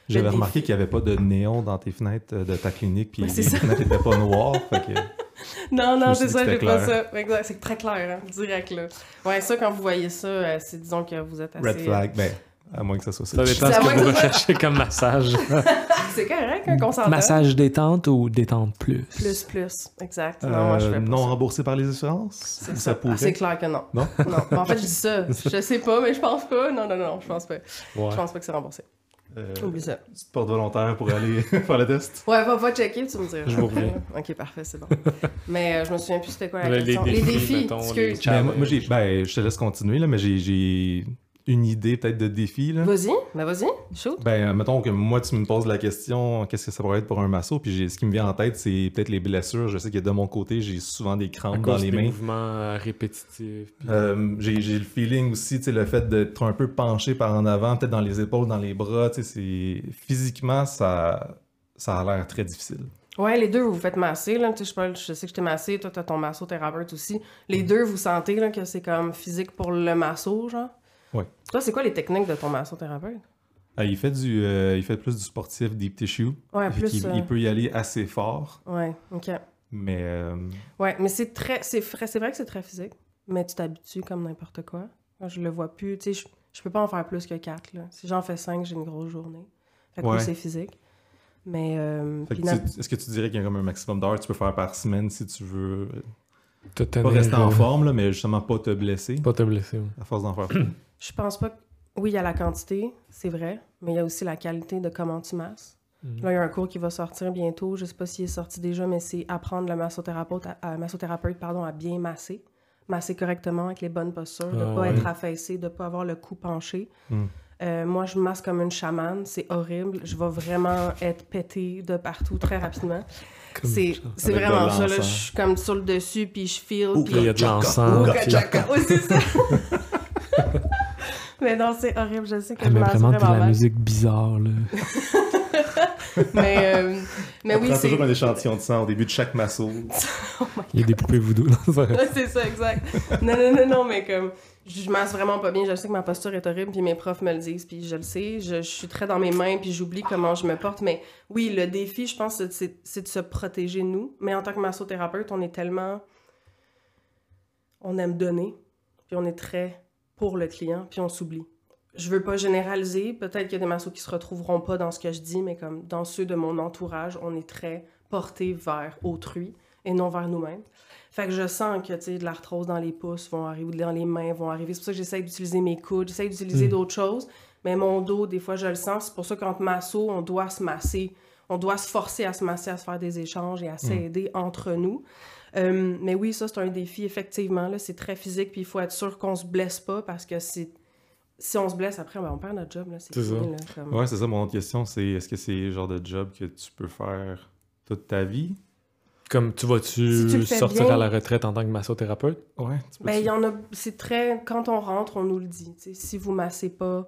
Speaker 1: J'avais remarqué qu'il n'y avait pas de néon dans tes fenêtres euh, de ta clinique, puis
Speaker 3: Ouais,
Speaker 1: les
Speaker 3: ça.
Speaker 1: fenêtres n'étaient pas noires. fait que...
Speaker 3: Non, non, c'est ça, j'ai pas ça. Exact, c'est très clair, hein, direct, là. Ouais, ça, quand vous voyez ça, euh, c'est disons que vous êtes assez...
Speaker 1: Red flag, ben, à moins que ça soit ça.
Speaker 2: Ça dépend ce que vous recherchez comme massage.
Speaker 3: C'est correct, hein, qu'on s'entende.
Speaker 4: Massage détente ou détente plus?
Speaker 3: Plus, plus, exact. Non,
Speaker 1: Euh,
Speaker 3: moi, je fais pas
Speaker 1: non
Speaker 3: ça.
Speaker 1: remboursé par les assurances?
Speaker 3: Ça.
Speaker 1: pourrait?
Speaker 3: Ah, c'est clair que non.
Speaker 1: Non?
Speaker 3: Non. Mais en fait, je dis ça. Je sais pas, mais je pense pas. Non, non, non, je pense pas.
Speaker 2: Ouais.
Speaker 3: Je pense pas que c'est remboursé.
Speaker 1: Euh,
Speaker 3: Oublie ça.
Speaker 1: petite porte volontaire pour aller faire le test?
Speaker 3: Ouais, va, va checker, tu me diras.
Speaker 2: Je vous reviens.
Speaker 3: ok, parfait, c'est bon. Mais euh, je me souviens plus c'était quoi la
Speaker 2: Les- les
Speaker 3: question.
Speaker 2: défis, mettons,
Speaker 3: excuse.
Speaker 2: les Challenge.
Speaker 1: moi, j'ai, ben, je te laisse continuer, là, mais j'ai une idée peut-être de défi. Là.
Speaker 3: Vas-y, ben vas-y, shoot.
Speaker 1: Ben, mettons que moi, tu me poses la question, qu'est-ce que ça pourrait être pour un masso, puis j'ai, ce qui me vient en tête, c'est peut-être les blessures. Je sais que de mon côté, j'ai souvent des
Speaker 2: À
Speaker 1: crampes dans
Speaker 2: cause
Speaker 1: les
Speaker 2: des
Speaker 1: mains.
Speaker 2: mouvements euh, répétitifs. puis-
Speaker 1: Euh, j'ai, j'ai le feeling aussi, tu sais, le fait d'être un peu penché par en avant, peut-être dans les épaules, dans les bras, tu sais. Physiquement, ça, ça a l'air très difficile.
Speaker 3: Ouais, les deux, vous vous faites masser, là. Tu sais, je, sais pas, je sais que je t'ai massé, toi, t'as ton massothérapeute aussi. Les deux, vous sentez, là, que c'est comme physique pour le masso, genre? Toi, c'est quoi les techniques de ton massothérapeute?
Speaker 1: Ah, il, fait du, euh, il fait plus du sportif, deep tissue.
Speaker 3: Ouais, plus...
Speaker 1: qu'il-
Speaker 3: euh,
Speaker 1: Il peut y aller assez fort,
Speaker 3: Ouais, OK.
Speaker 1: mais... euh,
Speaker 3: Ouais, mais c'est très... C'est vrai, c'est vrai que c'est très physique, mais tu t'habitues comme n'importe quoi. Je le vois plus, tu sais, je, je peux pas en faire plus que quatre, là. Si j'en fais cinq, j'ai une grosse journée. Fait que oui,
Speaker 1: Ouais.
Speaker 3: c'est physique. Mais...
Speaker 1: Fait que
Speaker 3: puis na-
Speaker 1: tu- Est-ce que tu dirais qu'il y a comme un maximum d'heures que tu peux faire par semaine si tu veux
Speaker 2: Te
Speaker 1: pas rester en forme, là, mais justement pas te blesser
Speaker 2: Pas te blesser. ouais.
Speaker 1: à force d'en faire?
Speaker 3: Je pense pas que... Oui, il y a la quantité, c'est vrai, mais il y a aussi la qualité de comment tu masses.
Speaker 2: Mhm.
Speaker 3: Là, il y a un cours qui va sortir bientôt. Je sais pas s'il est sorti déjà, mais c'est apprendre le massothérapeute à, à- massothérapeute pardon, à bien masser. Masser correctement avec les bonnes postures, de
Speaker 2: Ah
Speaker 3: pas
Speaker 2: ouais.
Speaker 3: être affaissé, de pas avoir le cou penché.
Speaker 1: Mm.
Speaker 3: Euh, moi, je masse comme une chamane. C'est horrible. Je vais vraiment être pété de partout très rapidement. C'est vraiment ça. Là, je suis comme sur le dessus, puis je file.
Speaker 1: Ouh,
Speaker 3: puis-
Speaker 2: Là, il y a de l'encens.
Speaker 3: Oui, c'est ça. Mais non, c'est horrible. Je sais que
Speaker 4: Ah,
Speaker 3: je
Speaker 4: mais vraiment, t'es de
Speaker 3: vraiment
Speaker 4: la
Speaker 3: mal.
Speaker 4: musique bizarre, là.
Speaker 3: Mais, euh, mais
Speaker 1: On
Speaker 3: oui, c'est...
Speaker 1: toujours un échantillon de sang au début de chaque masso.
Speaker 4: Il y a des poupées voodoo dans
Speaker 3: c'est ça, exact. Non, non, non, non, mais comme, je je masse vraiment pas bien. Je sais que ma posture est horrible, puis mes profs me le disent, puis je le sais. Je, je suis très dans mes mains, puis j'oublie comment je me porte. Mais oui, le défi, je pense, c'est c'est de se protéger, nous. Mais en tant que massothérapeute, on est tellement... On aime donner, puis on est très pour le client, puis on s'oublie. Je veux pas généraliser. Peut-être qu'il y a des massos qui se retrouveront pas dans ce que je dis, mais comme dans ceux de mon entourage, on est très porté vers autrui et non vers nous-mêmes. Fait que je sens que, tu sais, de l'arthrose dans les pouces vont arriver, ou dans les mains vont arriver. C'est pour ça que j'essaie d'utiliser mes coudes, j'essaie d'utiliser
Speaker 4: Mm.
Speaker 3: d'autres choses. Mais mon dos, des fois, je le sens. C'est pour ça qu'entre masso, on doit se masser. On doit se forcer à se masser, à se faire des échanges et à s'aider entre nous. Euh, mais oui, ça, c'est un défi, effectivement. C'est très physique, puis il faut être sûr qu'on se blesse pas parce que c'est... si on se blesse après, ben, on perd notre job. Là, c'est
Speaker 2: C'est
Speaker 3: fini,
Speaker 2: ça.
Speaker 3: là, comme-
Speaker 1: Ouais, c'est ça mon autre question, c'est est-ce que c'est le genre de job que tu peux faire toute ta vie?
Speaker 2: Comme tu vas-tu
Speaker 3: Si tu
Speaker 2: sortir
Speaker 3: bien-
Speaker 2: à la retraite en tant que massothérapeute?
Speaker 1: Ouais, tu
Speaker 3: Ben, il y en a. C'est très. Quand on rentre, on nous le dit. Si vous massez pas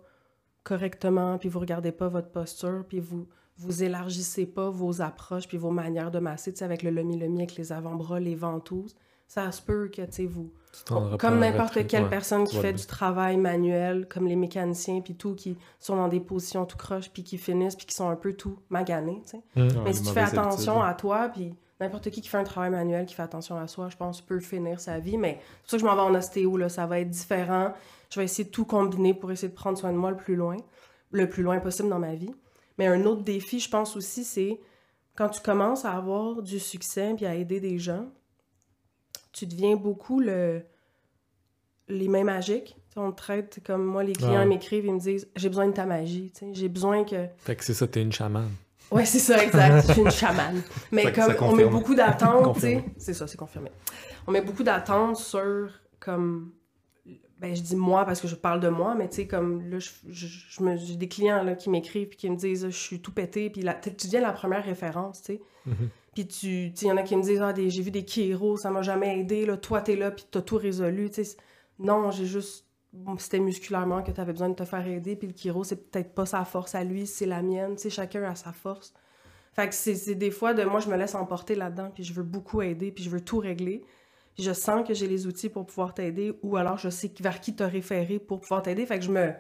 Speaker 3: correctement, puis vous regardez pas votre posture, puis vous vous élargissez pas vos approches, puis vos manières de masser, tu sais, avec le lemi-lemi, avec les avant-bras, les ventouses, ça se peut que, tu sais, vous.
Speaker 2: Pas
Speaker 3: Comme n'importe quelle
Speaker 2: ouais.
Speaker 3: personne qui fait du travail manuel, comme les mécaniciens, puis tout, qui sont dans des positions tout croches, puis qui finissent, puis qui sont un peu tout maganés.
Speaker 1: Ouais,
Speaker 3: Mais si tu fais attention
Speaker 1: habitudes.
Speaker 3: à toi, puis n'importe qui qui fait un travail manuel, qui fait attention à soi, je pense, peut finir sa vie. Mais c'est pour ça que je m'en vais en ostéo, là. Ça va être différent. Je vais essayer de tout combiner pour essayer de prendre soin de moi le plus loin, le plus loin possible dans ma vie. Mais un autre défi, je pense aussi, c'est quand tu commences à avoir du succès puis à aider des gens, tu deviens beaucoup le les mains magiques. On te traite comme moi, les clients m'écrivent et me disent J'ai besoin de ta magie. J'ai besoin que.
Speaker 2: Fait que c'est ça, t'es une chamane.
Speaker 3: Ouais, c'est ça, exact. Je suis une chamane. Mais
Speaker 1: Ça- ça
Speaker 3: comme on met beaucoup d'attentes. C'est ça, c'est confirmé. On met beaucoup d'attentes sur comme ben je dis moi parce que je parle de moi, mais tu sais, comme là, j'ai des clients là, qui m'écrivent puis qui me disent, je suis tout pété, puis là, tu deviens la première référence, tu sais.
Speaker 2: Mhm.
Speaker 3: Puis tu, il y en a qui me disent, ah, j'ai vu des Kiro, ça m'a jamais aidé, là, toi, t'es là, puis t'as tout résolu, tu sais. Non, j'ai juste, c'était musculairement que t'avais besoin de te faire aider, puis le Kiro, c'est peut-être pas sa force à lui, c'est la mienne, tu chacun a sa force. Fait que c'est c'est des fois de moi, je me laisse emporter là-dedans, puis je veux beaucoup aider, puis je veux tout régler. Puis je sens que j'ai les outils pour pouvoir t'aider, ou alors je sais vers qui te référer pour pouvoir t'aider. Fait que je me,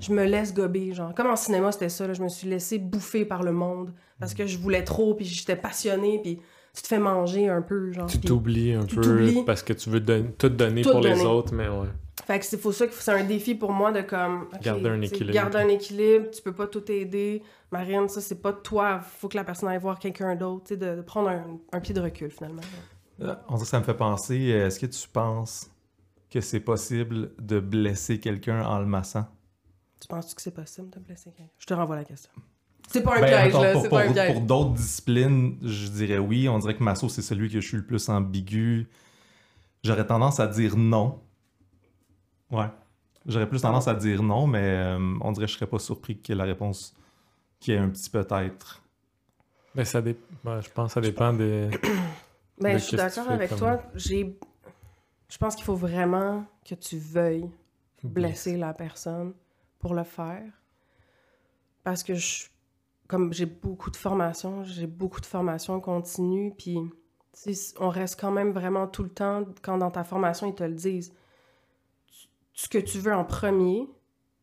Speaker 3: je me laisse gober, genre. Comme en cinéma, c'était ça, là, je me suis laissée bouffer par le monde parce que je voulais trop, puis j'étais passionnée, puis tu te fais manger un peu, genre.
Speaker 2: Tu t'oublies un
Speaker 3: tu
Speaker 2: peu parce que tu veux don- tout donner
Speaker 3: Tout
Speaker 2: pour les autres, mais ouais.
Speaker 3: Fait que c'est pour ça que c'est un défi pour moi de comme
Speaker 2: Garder un équilibre.
Speaker 3: Garder un équilibre, tu peux pas tout aider. Marine, ça c'est pas de toi, faut que la personne aille voir quelqu'un d'autre, tu sais, de, de prendre un, un pied de recul finalement.
Speaker 1: Euh, On dirait que ça me fait penser, euh, est-ce que tu penses que c'est possible de blesser quelqu'un en le massant?
Speaker 3: Tu penses que c'est possible de blesser quelqu'un? Je te renvoie la question. C'est pas un
Speaker 1: Ben,
Speaker 3: piège
Speaker 1: attends,
Speaker 3: là,
Speaker 1: pour,
Speaker 3: c'est pas un piège.
Speaker 1: pour d'autres disciplines, je dirais oui. On dirait que Masso, c'est celui que je suis le plus ambigu. J'aurais tendance à dire non. Ouais. J'aurais plus tendance à dire non, mais euh, on dirait que je serais pas surpris que la réponse qui est un petit peut-être.
Speaker 2: Mais ça dé- ouais, je pense que ça dépend des.
Speaker 3: Ben,
Speaker 2: de
Speaker 3: je suis d'accord avec
Speaker 2: comme-
Speaker 3: toi. J'ai, je pense qu'il faut vraiment que tu veuilles blesser la personne pour le faire. Parce que je, comme j'ai beaucoup de formations, j'ai beaucoup de formations continues, puis on reste quand même vraiment tout le temps, quand dans ta formation, ils te le disent, tu- ce que tu veux en premier,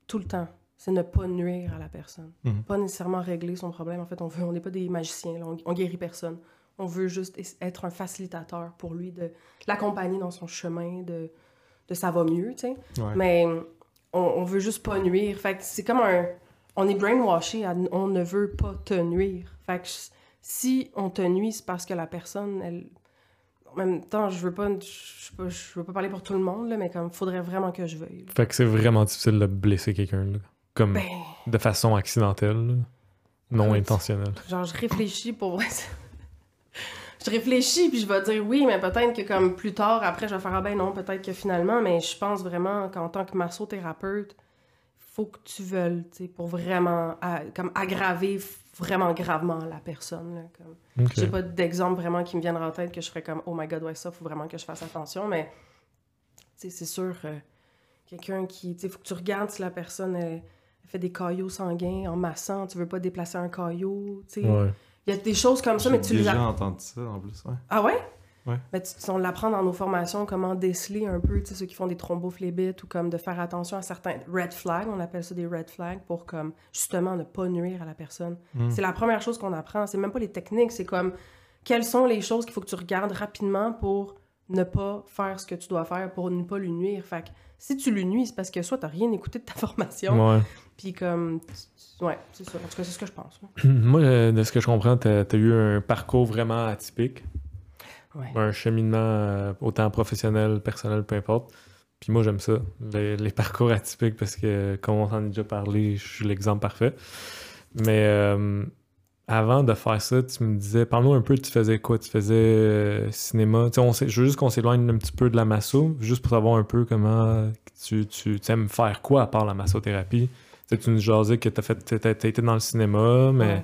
Speaker 3: tout le temps, c'est ne pas nuire à la personne.
Speaker 1: Mhm.
Speaker 3: Pas nécessairement régler son problème. En fait, on veut, on n'est pas des magiciens, là. on, on guérit personne. On veut juste être un facilitateur pour lui, de l'accompagner dans son chemin, de, de ça va mieux, tu sais.
Speaker 1: Ouais.
Speaker 3: Mais on, on veut juste pas nuire. Fait que c'est comme un. On est brainwashé, à- on ne veut pas te nuire. Fait que si on te nuit, c'est parce que la personne, elle. En même temps, je veux pas. Je, veux pas parler pour tout le monde, là, mais comme, faudrait vraiment que je veuille.
Speaker 2: Fait que c'est vraiment difficile de blesser quelqu'un, là. Comme
Speaker 3: Ben,
Speaker 2: de façon accidentelle, là. non intentionnelle.
Speaker 3: genre, je réfléchis pour. Je réfléchis, puis je vais dire oui, mais peut-être que comme plus tard, après, je vais faire ah ben non, peut-être que finalement, mais je pense vraiment qu'en tant que massothérapeute, faut que tu veuilles, tu sais, pour vraiment à- comme aggraver vraiment gravement la personne. Là, comme. J'ai pas d'exemple vraiment qui me viennent en tête que je ferais comme oh my god, ouais, ça, faut vraiment que je fasse attention, mais tu sais, c'est sûr, euh, quelqu'un qui, tu sais, faut que tu regardes si la personne elle, elle fait des caillots sanguins en massant, tu veux pas déplacer un caillot, tu sais.
Speaker 2: Ouais.
Speaker 3: Il y a des choses comme ça, mais tu
Speaker 1: J'ai
Speaker 3: les
Speaker 1: déjà
Speaker 3: as...
Speaker 1: entendu ça en plus. Ouais.
Speaker 3: Ah ouais?
Speaker 1: Ouais.
Speaker 3: Ben, tu, on l'apprend dans nos formations, comment déceler un peu, tu sais, ceux qui font des thrombophlébite ou comme de faire attention à certains red flags, on appelle ça des red flags, pour comme justement ne pas nuire à la personne.
Speaker 1: Mm.
Speaker 3: C'est la première chose qu'on apprend, c'est même pas les techniques, c'est comme quelles sont les choses qu'il faut que tu regardes rapidement pour ne pas faire ce que tu dois faire pour ne pas lui nuire. Fait que si tu lui nuis, c'est parce que soit t'as rien écouté de ta formation,
Speaker 2: Ouais.
Speaker 3: puis comme... Ouais, c'est ça. En tout cas, c'est ce que je pense.
Speaker 2: Moi, euh, de ce que je comprends, t'as as eu un parcours vraiment atypique.
Speaker 3: Ouais.
Speaker 2: Un cheminement euh, autant professionnel, personnel, peu importe. Puis moi, j'aime ça, les, les parcours atypiques, parce que, comme on s'en est déjà parlé, je suis l'exemple parfait. Mais euh, avant de faire ça, tu me disais, parle-nous un peu, tu faisais quoi? Tu faisais euh, cinéma? Tu sais, on je veux juste qu'on s'éloigne un petit peu de la masso, juste pour savoir un peu comment tu, tu, tu aimes faire quoi à part la massothérapie. Tu sais, tu nous jasais que t'as fait, t'as été dans le cinéma, mais...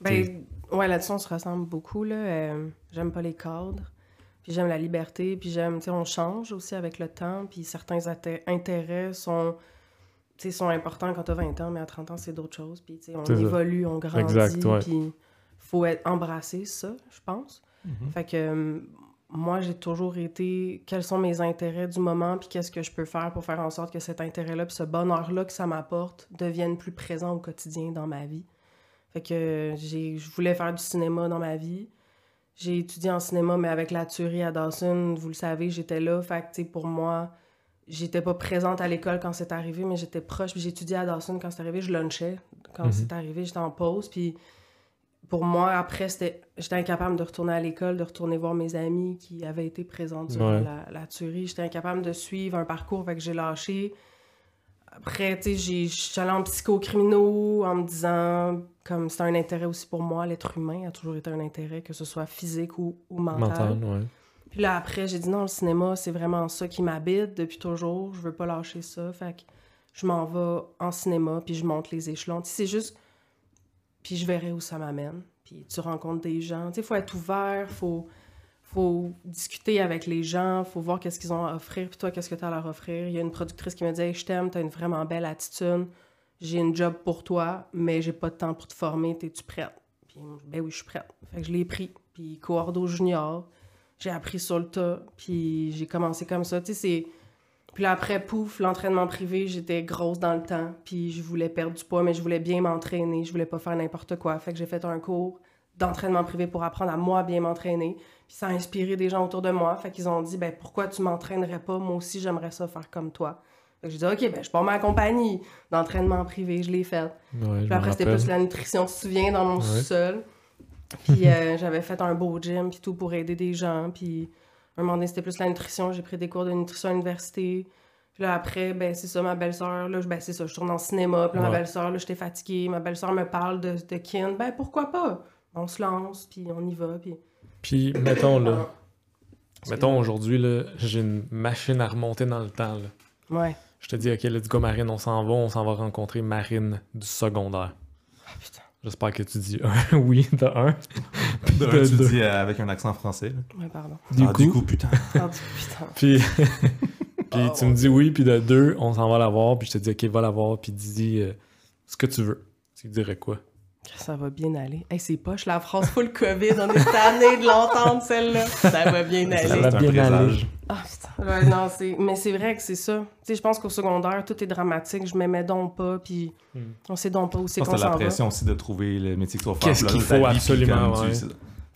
Speaker 3: Ben, ouais, là-dessus, on se ressemble beaucoup, là. Euh, j'aime pas les cadres, puis j'aime la liberté, puis j'aime, tu sais, on change aussi avec le temps, puis certains intérêts sont, tu sont importants quand t'as 20 ans, mais à 30 ans, c'est d'autres choses, puis tu sais, on
Speaker 2: ça.
Speaker 3: évolue, on grandit,
Speaker 2: Exact, ouais.
Speaker 3: puis faut être embrasser ça, je pense.
Speaker 1: Mhm.
Speaker 3: Fait que euh, moi, j'ai toujours été quels sont mes intérêts du moment, puis qu'est-ce que je peux faire pour faire en sorte que cet intérêt-là, puis ce bonheur-là que ça m'apporte devienne plus présent au quotidien dans ma vie. Fait que j'ai, je voulais faire du cinéma dans ma vie. J'ai étudié en cinéma, mais avec la tuerie à Dawson, vous le savez, j'étais là. Fait que, tu sais, pour moi, j'étais pas présente à l'école quand c'est arrivé, mais j'étais proche. Puis étudié à Dawson quand c'est arrivé. Je lunchais quand
Speaker 2: Mhm.
Speaker 3: c'est arrivé. J'étais en pause. Puis pour moi, après, c'était, j'étais incapable de retourner à l'école, de retourner voir mes amis qui avaient été présents durant
Speaker 2: Ouais.
Speaker 3: la, la tuerie. J'étais incapable de suivre un parcours, fait que j'ai lâché. Après, tu sais, allée en psychocriminaux en me disant, comme c'est un intérêt aussi pour moi, l'être humain a toujours été un intérêt, que ce soit physique ou, ou mental.
Speaker 2: mental, ouais.
Speaker 3: Puis là, après, j'ai dit non, le cinéma, c'est vraiment ça qui m'habite depuis toujours. Je veux pas lâcher ça. Fait que je m'en vais en cinéma, puis je monte les échelons. C'est juste. Puis je verrai où ça m'amène. Puis tu rencontres des gens. Tu sais, il faut être ouvert, faut faut discuter avec les gens, faut voir qu'est-ce qu'ils ont à offrir, puis toi, qu'est-ce que tu as à leur offrir? Il y a une productrice qui me dit hey, Je t'aime, tu as une vraiment belle attitude, j'ai une job pour toi, mais j'ai pas de temps pour te former, es-tu prête? Puis, ben oui, je suis prête. Fait que je l'ai pris, puis Coordo Junior, j'ai appris sur le tas, puis j'ai commencé comme ça. Tu sais, c'est. Puis là, après, pouf, l'entraînement privé, j'étais grosse dans le temps, puis je voulais perdre du poids, mais je voulais bien m'entraîner, je voulais pas faire n'importe quoi. Fait que j'ai fait un cours d'entraînement privé pour apprendre à moi bien m'entraîner. Puis ça a inspiré des gens autour de moi. Fait qu'ils ont dit, ben pourquoi tu m'entraînerais pas? Moi aussi, j'aimerais ça faire comme toi. Fait que j'ai dit, OK, ben je pars ma compagnie d'entraînement privé, je l'ai fait.
Speaker 2: Ouais,
Speaker 3: Puis après, c'était plus la nutrition, tu te souviens, dans mon
Speaker 2: Ouais.
Speaker 3: sous-sol. Puis euh, j'avais fait un beau gym, puis tout pour aider des gens. Puis un moment donné, c'était plus la nutrition. J'ai pris des cours de nutrition à l'université. Puis là, après, ben c'est ça, ma belle-sœur, là, ben c'est ça, je tourne en cinéma. Puis là, ma belle-sœur, là, j'étais fatiguée. Ma belle-sœur me parle de, de kin. Ben pourquoi pas? On se lance, puis on y va, puis...
Speaker 2: Puis, mettons, là,
Speaker 3: Ah.
Speaker 2: mettons aujourd'hui, là, j'ai une machine à remonter dans le temps, là.
Speaker 3: Ouais.
Speaker 2: Je te dis, OK, let's go, Marine, on s'en va, on s'en va rencontrer Marine du secondaire.
Speaker 3: Ah, putain.
Speaker 2: J'espère que tu dis un oui de un.
Speaker 1: De un, tu
Speaker 2: deux.
Speaker 1: dis euh, avec un accent français. là.
Speaker 3: Ouais, pardon.
Speaker 2: Du,
Speaker 1: Ah,
Speaker 2: coup,
Speaker 1: du coup, putain.
Speaker 3: Ah, putain.
Speaker 2: puis, puis
Speaker 3: Oh,
Speaker 2: tu me dis oui, puis de deux, on s'en va la voir, puis je te dis, OK, va la voir, puis dis euh, ce que tu veux. Tu dirais quoi?
Speaker 3: Ça va bien aller. Hey, c'est poche, la phrase full COVID. On est tanné de l'entendre, celle-là. Ça va bien
Speaker 1: Ça,
Speaker 3: aller.
Speaker 2: va
Speaker 1: c'est un
Speaker 2: bien
Speaker 1: présage.
Speaker 3: Ah, putain. Ouais, non, c'est... Mais c'est vrai que c'est ça. Tu sais, je pense qu'au secondaire, tout est dramatique. Je m'aimais donc pas, puis
Speaker 2: Hmm.
Speaker 3: on sait donc pas où c'est qu'on s'en
Speaker 1: la
Speaker 3: va.
Speaker 1: pression aussi de trouver le métier que tu vas faire.
Speaker 2: Qu'est-ce
Speaker 1: pour le
Speaker 2: qu'il faut absolument,
Speaker 1: comme
Speaker 2: ouais.
Speaker 1: tu-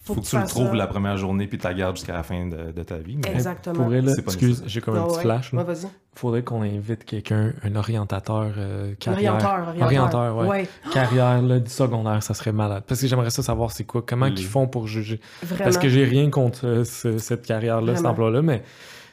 Speaker 1: Faut, que, tu le trouves
Speaker 3: ça.
Speaker 1: la première journée, puis tu la gardes jusqu'à la fin de, de ta vie. mais-
Speaker 3: Exactement.
Speaker 2: Pour elle, excuse, j'ai comme
Speaker 3: Ah
Speaker 2: un petit
Speaker 3: ouais?
Speaker 2: flash. là.
Speaker 3: Ouais.
Speaker 2: Faudrait qu'on invite quelqu'un, un orientateur euh, carrière.
Speaker 3: Orienteur, orienteur.
Speaker 2: Orienteur, ouais.
Speaker 3: Ouais,
Speaker 2: Carrière là, du secondaire, ça serait malade. Parce que j'aimerais ça savoir c'est quoi, comment
Speaker 1: Les-
Speaker 2: ils font pour juger.
Speaker 3: vraiment.
Speaker 2: Parce que j'ai rien contre euh, ce- cette carrière-là, cet emploi-là, mais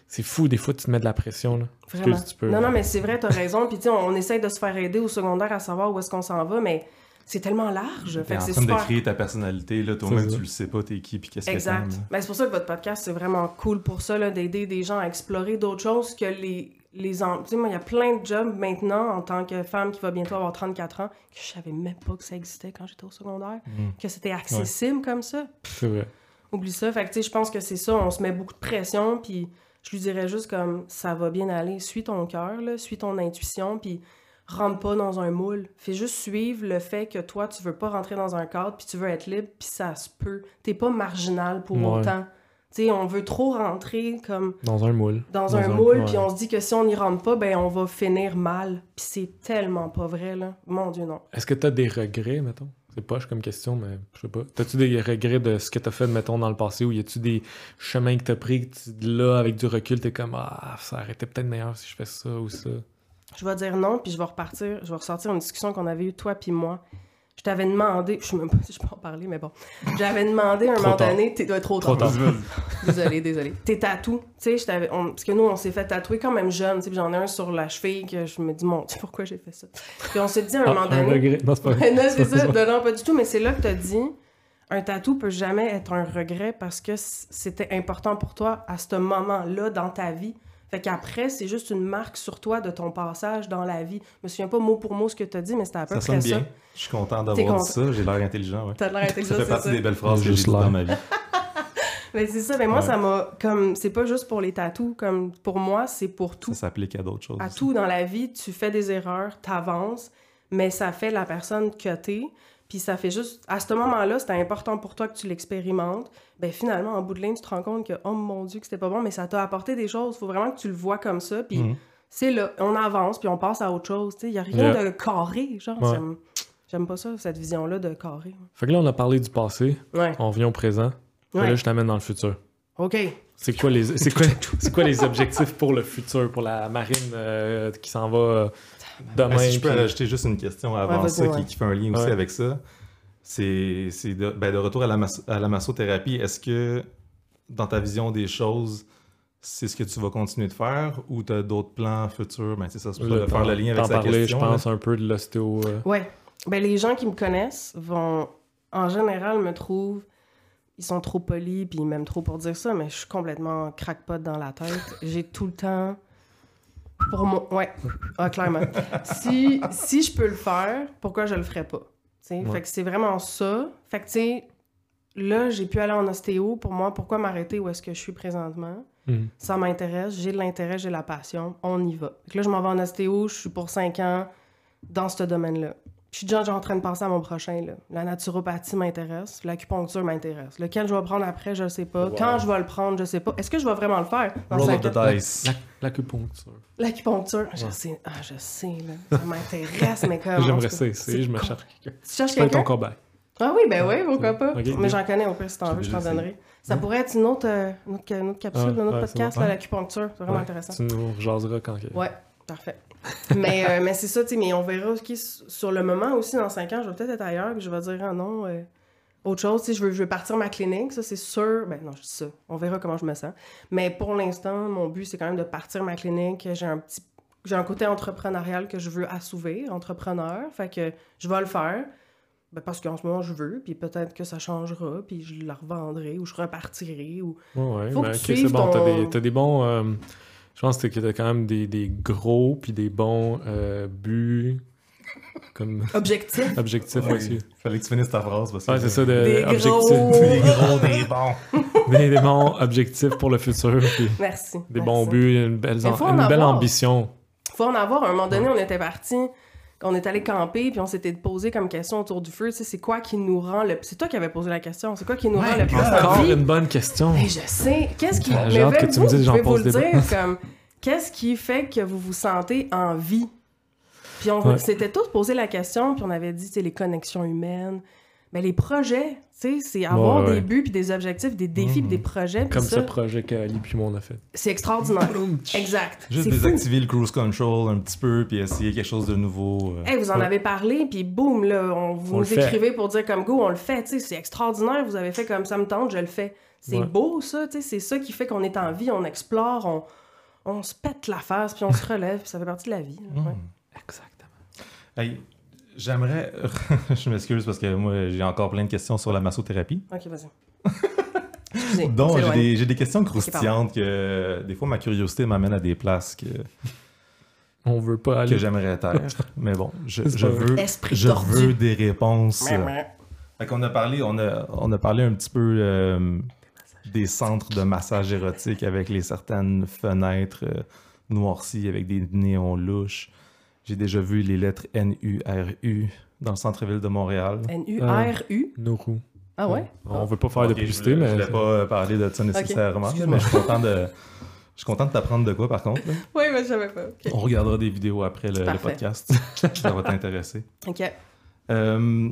Speaker 2: c'est fou, des fois tu te mets de la pression. Là.
Speaker 3: Vraiment.
Speaker 2: Excuse, tu peux.
Speaker 3: Non, non, mais c'est vrai, t'as raison. Puis, tu sais, on, on essaye de se faire aider au secondaire à savoir où est-ce qu'on s'en va, mais c'est tellement large.
Speaker 1: T'es
Speaker 3: Fait
Speaker 1: en
Speaker 3: que c'est
Speaker 1: train de
Speaker 3: super.
Speaker 1: créer ta personnalité, là, toi-même, tu le sais pas, t'es qui, puis qu'est-ce que
Speaker 3: Exact. Ben, c'est pour ça que votre podcast, c'est vraiment cool pour ça, là, d'aider des gens à explorer d'autres choses que les. les en... Tu sais, moi, il y a plein de jobs maintenant en tant que femme qui va bientôt avoir 34 ans que je savais même pas que ça existait quand j'étais au secondaire,
Speaker 1: Mm.
Speaker 3: que c'était accessible comme ça.
Speaker 2: C'est vrai.
Speaker 3: Oublie ça. Fait que, tu sais, je pense que c'est ça. On se met beaucoup de pression, puis je lui dirais juste comme ça va bien aller. Suis ton cœur, suis ton intuition, puis rentre pas dans un moule. Fais juste suivre le fait que toi, tu veux pas rentrer dans un cadre, puis tu veux être libre, puis ça se peut. T'es pas marginal pour
Speaker 2: Ouais.
Speaker 3: autant. Tu sais, on veut trop rentrer comme
Speaker 2: Dans un moule.
Speaker 3: dans, un, moule, puis on se dit que si on n'y rentre pas, ben on va finir mal. Puis c'est tellement pas vrai, là. Mon Dieu, non.
Speaker 2: Est-ce que tu as des regrets, mettons? C'est poche comme question, mais je sais pas. T'as-tu des regrets de ce que t'as fait, mettons, dans le passé, ou y a-tu des chemins que t'as pris, que tu- là, avec du recul, t'es comme, ah, ça aurait été peut-être meilleur si je fais ça ou ça?
Speaker 3: Je vais dire non, puis je vais repartir, je vais ressortir une discussion qu'on avait eue, toi puis moi. Je t'avais demandé, je sais même pas si je peux en parler, mais bon. J'avais demandé à un moment donné, t'es être trop,
Speaker 2: Trop
Speaker 3: tard. Désolé, désolé. Tes tatous, tu sais, parce que nous, on s'est fait tatouer quand même jeune, tu sais, j'en ai un sur la cheville que je me dis, mon Dieu, pourquoi j'ai fait ça? Puis on s'est dit à un
Speaker 2: Ah,
Speaker 3: moment
Speaker 2: un
Speaker 3: donné.
Speaker 2: regret. Non, c'est pas
Speaker 3: Ouais, non, c'est ça. Non, pas du tout, mais c'est là que t'as dit, un tatou peut jamais être un regret parce que c'était important pour toi à ce moment-là dans ta vie. Fait qu'après, c'est juste une marque sur toi de ton passage dans la vie. Je me souviens pas mot pour mot ce que t'as dit, mais c'était à peu
Speaker 1: Ça
Speaker 3: près
Speaker 1: sonne
Speaker 3: ça.
Speaker 1: bien. Je suis content d'avoir dit ça. J'ai l'air intelligent, ouais.
Speaker 3: T'as l'air
Speaker 1: Ça
Speaker 3: intelligent,
Speaker 1: fait
Speaker 3: c'est
Speaker 1: partie
Speaker 3: ça.
Speaker 1: des belles phrases que j'ai dans
Speaker 2: l'air.
Speaker 1: ma vie.
Speaker 3: Mais c'est ça, mais moi,
Speaker 2: Ouais.
Speaker 3: ça m'a comme. C'est pas juste pour les tatous, comme pour moi, c'est pour tout.
Speaker 1: Ça s'applique à d'autres choses.
Speaker 3: À
Speaker 1: aussi.
Speaker 3: tout dans la vie, tu fais des erreurs, t'avances, mais ça fait la personne que t'es. Puis ça fait juste. À ce moment-là, c'était important pour toi que tu l'expérimentes. Ben finalement, en bout de ligne, tu te rends compte que, oh mon Dieu, que c'était pas bon, mais ça t'a apporté des choses. Faut vraiment que tu le vois comme ça. Puis
Speaker 1: Mhm.
Speaker 3: c'est là, on avance, puis on passe à autre chose. Il y a rien
Speaker 2: Yeah.
Speaker 3: de carré, genre.
Speaker 2: Ouais.
Speaker 3: J'aime- pas ça, cette vision-là de carré.
Speaker 2: Fait que là, on a parlé du passé,
Speaker 3: Ouais.
Speaker 2: on vient au présent.
Speaker 3: Ouais.
Speaker 2: Là, je t'amène dans le futur.
Speaker 3: OK.
Speaker 2: C'est quoi les c'est quoi, c'est quoi les objectifs pour le futur, pour la marine euh, qui s'en va euh, demain?
Speaker 1: Ben, si je peux
Speaker 2: puis-
Speaker 1: rajouter juste une question avant ça, qui, qui fait un lien aussi
Speaker 2: Ouais.
Speaker 1: avec ça, c'est de, ben, de retour à la, mas- à la massothérapie. Est-ce que dans ta vision des choses, c'est ce que tu vas continuer de faire ou tu as d'autres plans futurs? Ben, c'est ça, c'est de faire le lien avec sa
Speaker 2: parler,
Speaker 1: question.
Speaker 2: je
Speaker 1: là.
Speaker 2: pense, un peu de l'ostéo. euh,
Speaker 3: Ouais. Ben, les gens qui me connaissent vont, en général, me trouvent ils sont trop polis, puis ils m'aiment trop pour dire ça, mais je suis complètement crackpot dans la tête. J'ai tout le temps. Pour moi. Ouais, ah, clairement. si, si je peux le faire, pourquoi je le ferais pas?
Speaker 2: Ouais.
Speaker 3: Fait que c'est vraiment ça. Fait que, tu sais, là, j'ai pu aller en ostéo. Pour moi, pourquoi m'arrêter où est-ce que je suis présentement?
Speaker 2: Mhm.
Speaker 3: Ça m'intéresse, j'ai de l'intérêt, j'ai la passion, on y va. Fait que là, je m'en vais en ostéo, je suis pour 5 ans dans ce domaine-là. Je suis déjà en train de penser à mon prochain. Là. La naturopathie m'intéresse, l'acupuncture m'intéresse. Lequel je vais prendre après, je sais pas.
Speaker 1: Wow.
Speaker 3: Quand je vais le prendre, je sais pas. Est-ce que je vais vraiment le faire? Dans
Speaker 1: Roll of the dice.
Speaker 2: La- L'acupuncture.
Speaker 3: L'acupuncture, je
Speaker 2: Ouais.
Speaker 3: sais. Ah, je sais, là. Ça m'intéresse, mais comme.
Speaker 2: J'aimerais ça essayer,
Speaker 3: c'est
Speaker 2: je me cherche quelqu'un.
Speaker 3: Tu cherches
Speaker 2: fais ton
Speaker 3: quelqu'un?
Speaker 2: cobaye.
Speaker 3: Ah oui, ben oui, pourquoi pas. Mais j'en connais au pire si t'en veux, je t'en donnerai. Ça
Speaker 1: Ouais.
Speaker 3: pourrait être une autre, euh, une autre, une autre capsule,
Speaker 2: Ah,
Speaker 3: un autre
Speaker 2: ouais,
Speaker 3: podcast,
Speaker 1: bon.
Speaker 3: l'acupuncture. C'est vraiment
Speaker 2: Ouais.
Speaker 3: intéressant.
Speaker 2: Tu nous rejaseras quand il
Speaker 3: Ouais, parfait. mais euh, mais c'est ça, tu sais, mais on verra ok, s- sur le moment aussi, dans 5 ans, je vais peut-être être ailleurs, puis je vais dire, ah non, euh, autre chose, tu sais, je veux, je veux partir ma clinique, ça c'est sûr. Ben non, je dis ça, on verra comment je me sens. Mais pour l'instant, mon but, c'est quand même de partir ma clinique. J'ai un petit, j'ai un côté entrepreneurial que je veux assouvir, entrepreneur, fait que je vais le faire. Ben parce qu'en ce moment, je veux, puis peut-être que ça changera, puis je la revendrai, ou je repartirai, ou...
Speaker 2: Ouais,
Speaker 3: Faut que
Speaker 2: c'est bon. T'as
Speaker 3: ton-
Speaker 2: des, t'as des bons. euh, pense que t'as quand même des, des gros puis des bons euh, buts comme
Speaker 3: Objectif.
Speaker 2: objectifs
Speaker 1: Ouais,
Speaker 2: aussi.
Speaker 1: Fallait que tu finisses ta phrase. Parce que
Speaker 2: Ouais, c'est ça, de,
Speaker 3: Des
Speaker 2: objectifs.
Speaker 3: gros.
Speaker 1: Des gros, des bons.
Speaker 2: des, des bons objectifs pour le futur, puis
Speaker 3: Merci.
Speaker 2: des
Speaker 3: merci.
Speaker 2: bons buts, une belle,
Speaker 3: en
Speaker 2: une belle
Speaker 3: avoir.
Speaker 2: ambition.
Speaker 3: faut en avoir. À un moment donné, on était parti, on est allé camper, puis on s'était posé comme question autour du feu, tu sais, c'est quoi qui nous rend le... C'est toi qui avais posé la question, c'est quoi qui nous rend le plus
Speaker 2: Encore
Speaker 3: envie?
Speaker 2: une bonne question.
Speaker 3: Mais je sais, qu'est-ce qui...
Speaker 2: Ah,
Speaker 3: Mais
Speaker 2: j'ai hâte que
Speaker 3: même
Speaker 2: tu me
Speaker 3: vous,
Speaker 2: dises,
Speaker 3: je vais
Speaker 2: j'en
Speaker 3: vous
Speaker 2: pose
Speaker 3: le dire, comme, qu'est-ce qui fait que vous vous sentez en vie? Puis on
Speaker 2: Ouais.
Speaker 3: s'était tous posé la question, puis on avait dit, tu sais, les connexions humaines, mais les projets, tu sais, c'est avoir
Speaker 2: Ouais, ouais.
Speaker 3: des buts, puis des objectifs, des défis, puis des projets, puis
Speaker 2: Comme
Speaker 3: ça,
Speaker 2: ce projet qu'Ali puis moi on a fait.
Speaker 3: c'est extraordinaire. Exact.
Speaker 1: Juste
Speaker 3: fou.
Speaker 1: désactiver le cruise control un petit peu, puis essayer quelque chose de nouveau. euh.
Speaker 3: Hey, vous en
Speaker 2: Ouais.
Speaker 3: avez parlé, puis boum, là, on, vous
Speaker 2: On
Speaker 3: nous écrivez pour dire comme go, on le fait, tu sais, c'est extraordinaire, vous avez fait comme ça me tente, je le fais. C'est
Speaker 2: Ouais.
Speaker 3: beau, ça, tu sais, c'est ça qui fait qu'on est en vie, on explore, on, on se pète la face, puis on se relève, puis ça fait partie de la vie. là,
Speaker 1: Hmm.
Speaker 3: ouais.
Speaker 2: Exactement.
Speaker 1: Hey, j'aimerais. je m'excuse parce que moi, j'ai encore plein de questions sur la massothérapie.
Speaker 3: Ok, vas-y.
Speaker 1: Donc, j'ai des, j'ai des questions croustillantes que des fois ma curiosité m'amène à des places que,
Speaker 2: On veut pas
Speaker 1: que
Speaker 2: aller.
Speaker 1: j'aimerais taire. Mais bon, je, veux, je veux des réponses. Fait qu'on a parlé, on a, on a parlé un petit peu euh, des centres de massage érotique avec les certaines fenêtres euh, noircies avec des néons louches. J'ai déjà vu les lettres N-U-R-U dans le centre-ville de Montréal.
Speaker 3: N-U-R-U.
Speaker 2: Nourou.
Speaker 3: Ah ouais?
Speaker 2: On veut pas faire de publicité, mais.
Speaker 1: je voulais pas euh, parler de ça nécessairement, mais je suis content de. Je suis content de t'apprendre de quoi par contre.
Speaker 3: Oui, mais je savais pas.
Speaker 1: On regardera des vidéos après le, le
Speaker 3: Parfait.
Speaker 1: podcast. ça va t'intéresser.
Speaker 3: Ok.
Speaker 1: Euh,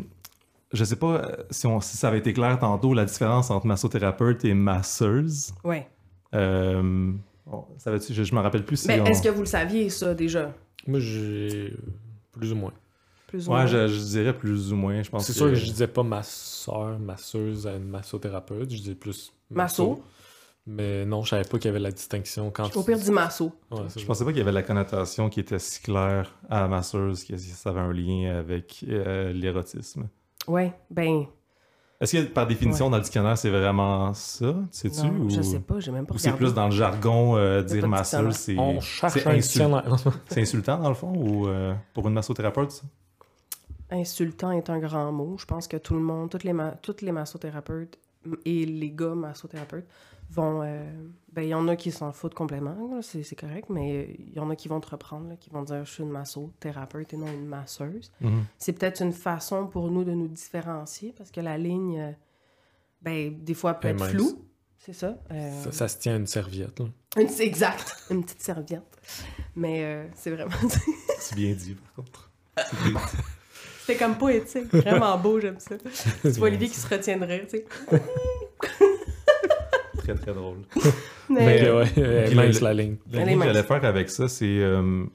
Speaker 1: je sais pas euh, si, on, si ça avait été clair tantôt, la différence entre massothérapeute et masseuse.
Speaker 3: Ouais.
Speaker 1: Euh, bon, savais-tu, je, je me rappelle plus si
Speaker 3: Mais
Speaker 1: on-
Speaker 3: est-ce que vous le saviez, ça, déjà?
Speaker 2: Moi, j'ai. Plus ou moins.
Speaker 3: Plus ou
Speaker 1: Ouais,
Speaker 3: moins.
Speaker 1: je, je dirais plus ou moins. Je pense
Speaker 2: C'est
Speaker 1: que...
Speaker 2: sûr que je disais pas ma soeur, masseuse à une massothérapeute. Je disais plus.
Speaker 3: Masso.
Speaker 2: Mais non, je savais pas qu'il y avait la distinction quand
Speaker 3: Au pire, du masso.
Speaker 2: Ouais,
Speaker 1: Je pensais pas qu'il y avait la connotation qui était si claire à la masseuse que ça avait un lien avec euh, l'érotisme.
Speaker 3: Ouais, ben...
Speaker 1: Est-ce que par définition, dans le dictionnaire, c'est vraiment ça? Sais-tu?
Speaker 3: Non,
Speaker 1: ou...
Speaker 3: je sais pas, j'ai même pas
Speaker 1: Ou c'est plus dans le jargon, euh, dire masseuse, c'est
Speaker 2: On cherche
Speaker 1: c'est
Speaker 2: un
Speaker 1: insul-
Speaker 2: dictionnaire.
Speaker 1: c'est insultant dans le fond ou euh, pour une massothérapeute? ça?
Speaker 3: Insultant est un grand mot. Je pense que tout le monde, toutes les, ma- toutes les massothérapeutes et les gars massothérapeutes vont. euh, ben, il y en a qui s'en foutent complètement, c'est correct, mais euh, il y en a qui vont te reprendre, là, qui vont dire je suis une massothérapeute et non une masseuse.
Speaker 1: Mhm.
Speaker 3: C'est peut-être une façon pour nous de nous différencier parce que la ligne, euh, ben, des fois, peut
Speaker 2: Elle
Speaker 3: être floue. C'est ça. euh,
Speaker 2: Ça, ça se tient à une serviette. Là.
Speaker 3: une- exact. Une petite serviette. Mais euh, c'est vraiment.
Speaker 1: C'est bien dit, par contre.
Speaker 3: C'était comme poétique. Vraiment beau, j'aime ça. Tu vois Olivier qui se retiendrait, tu sais.
Speaker 1: Très, très drôle.
Speaker 3: Mais,
Speaker 2: Mais ouais, est
Speaker 1: Puis
Speaker 2: mince la ligne.
Speaker 3: Est
Speaker 1: que j'allais faire avec ça, c'est. euh,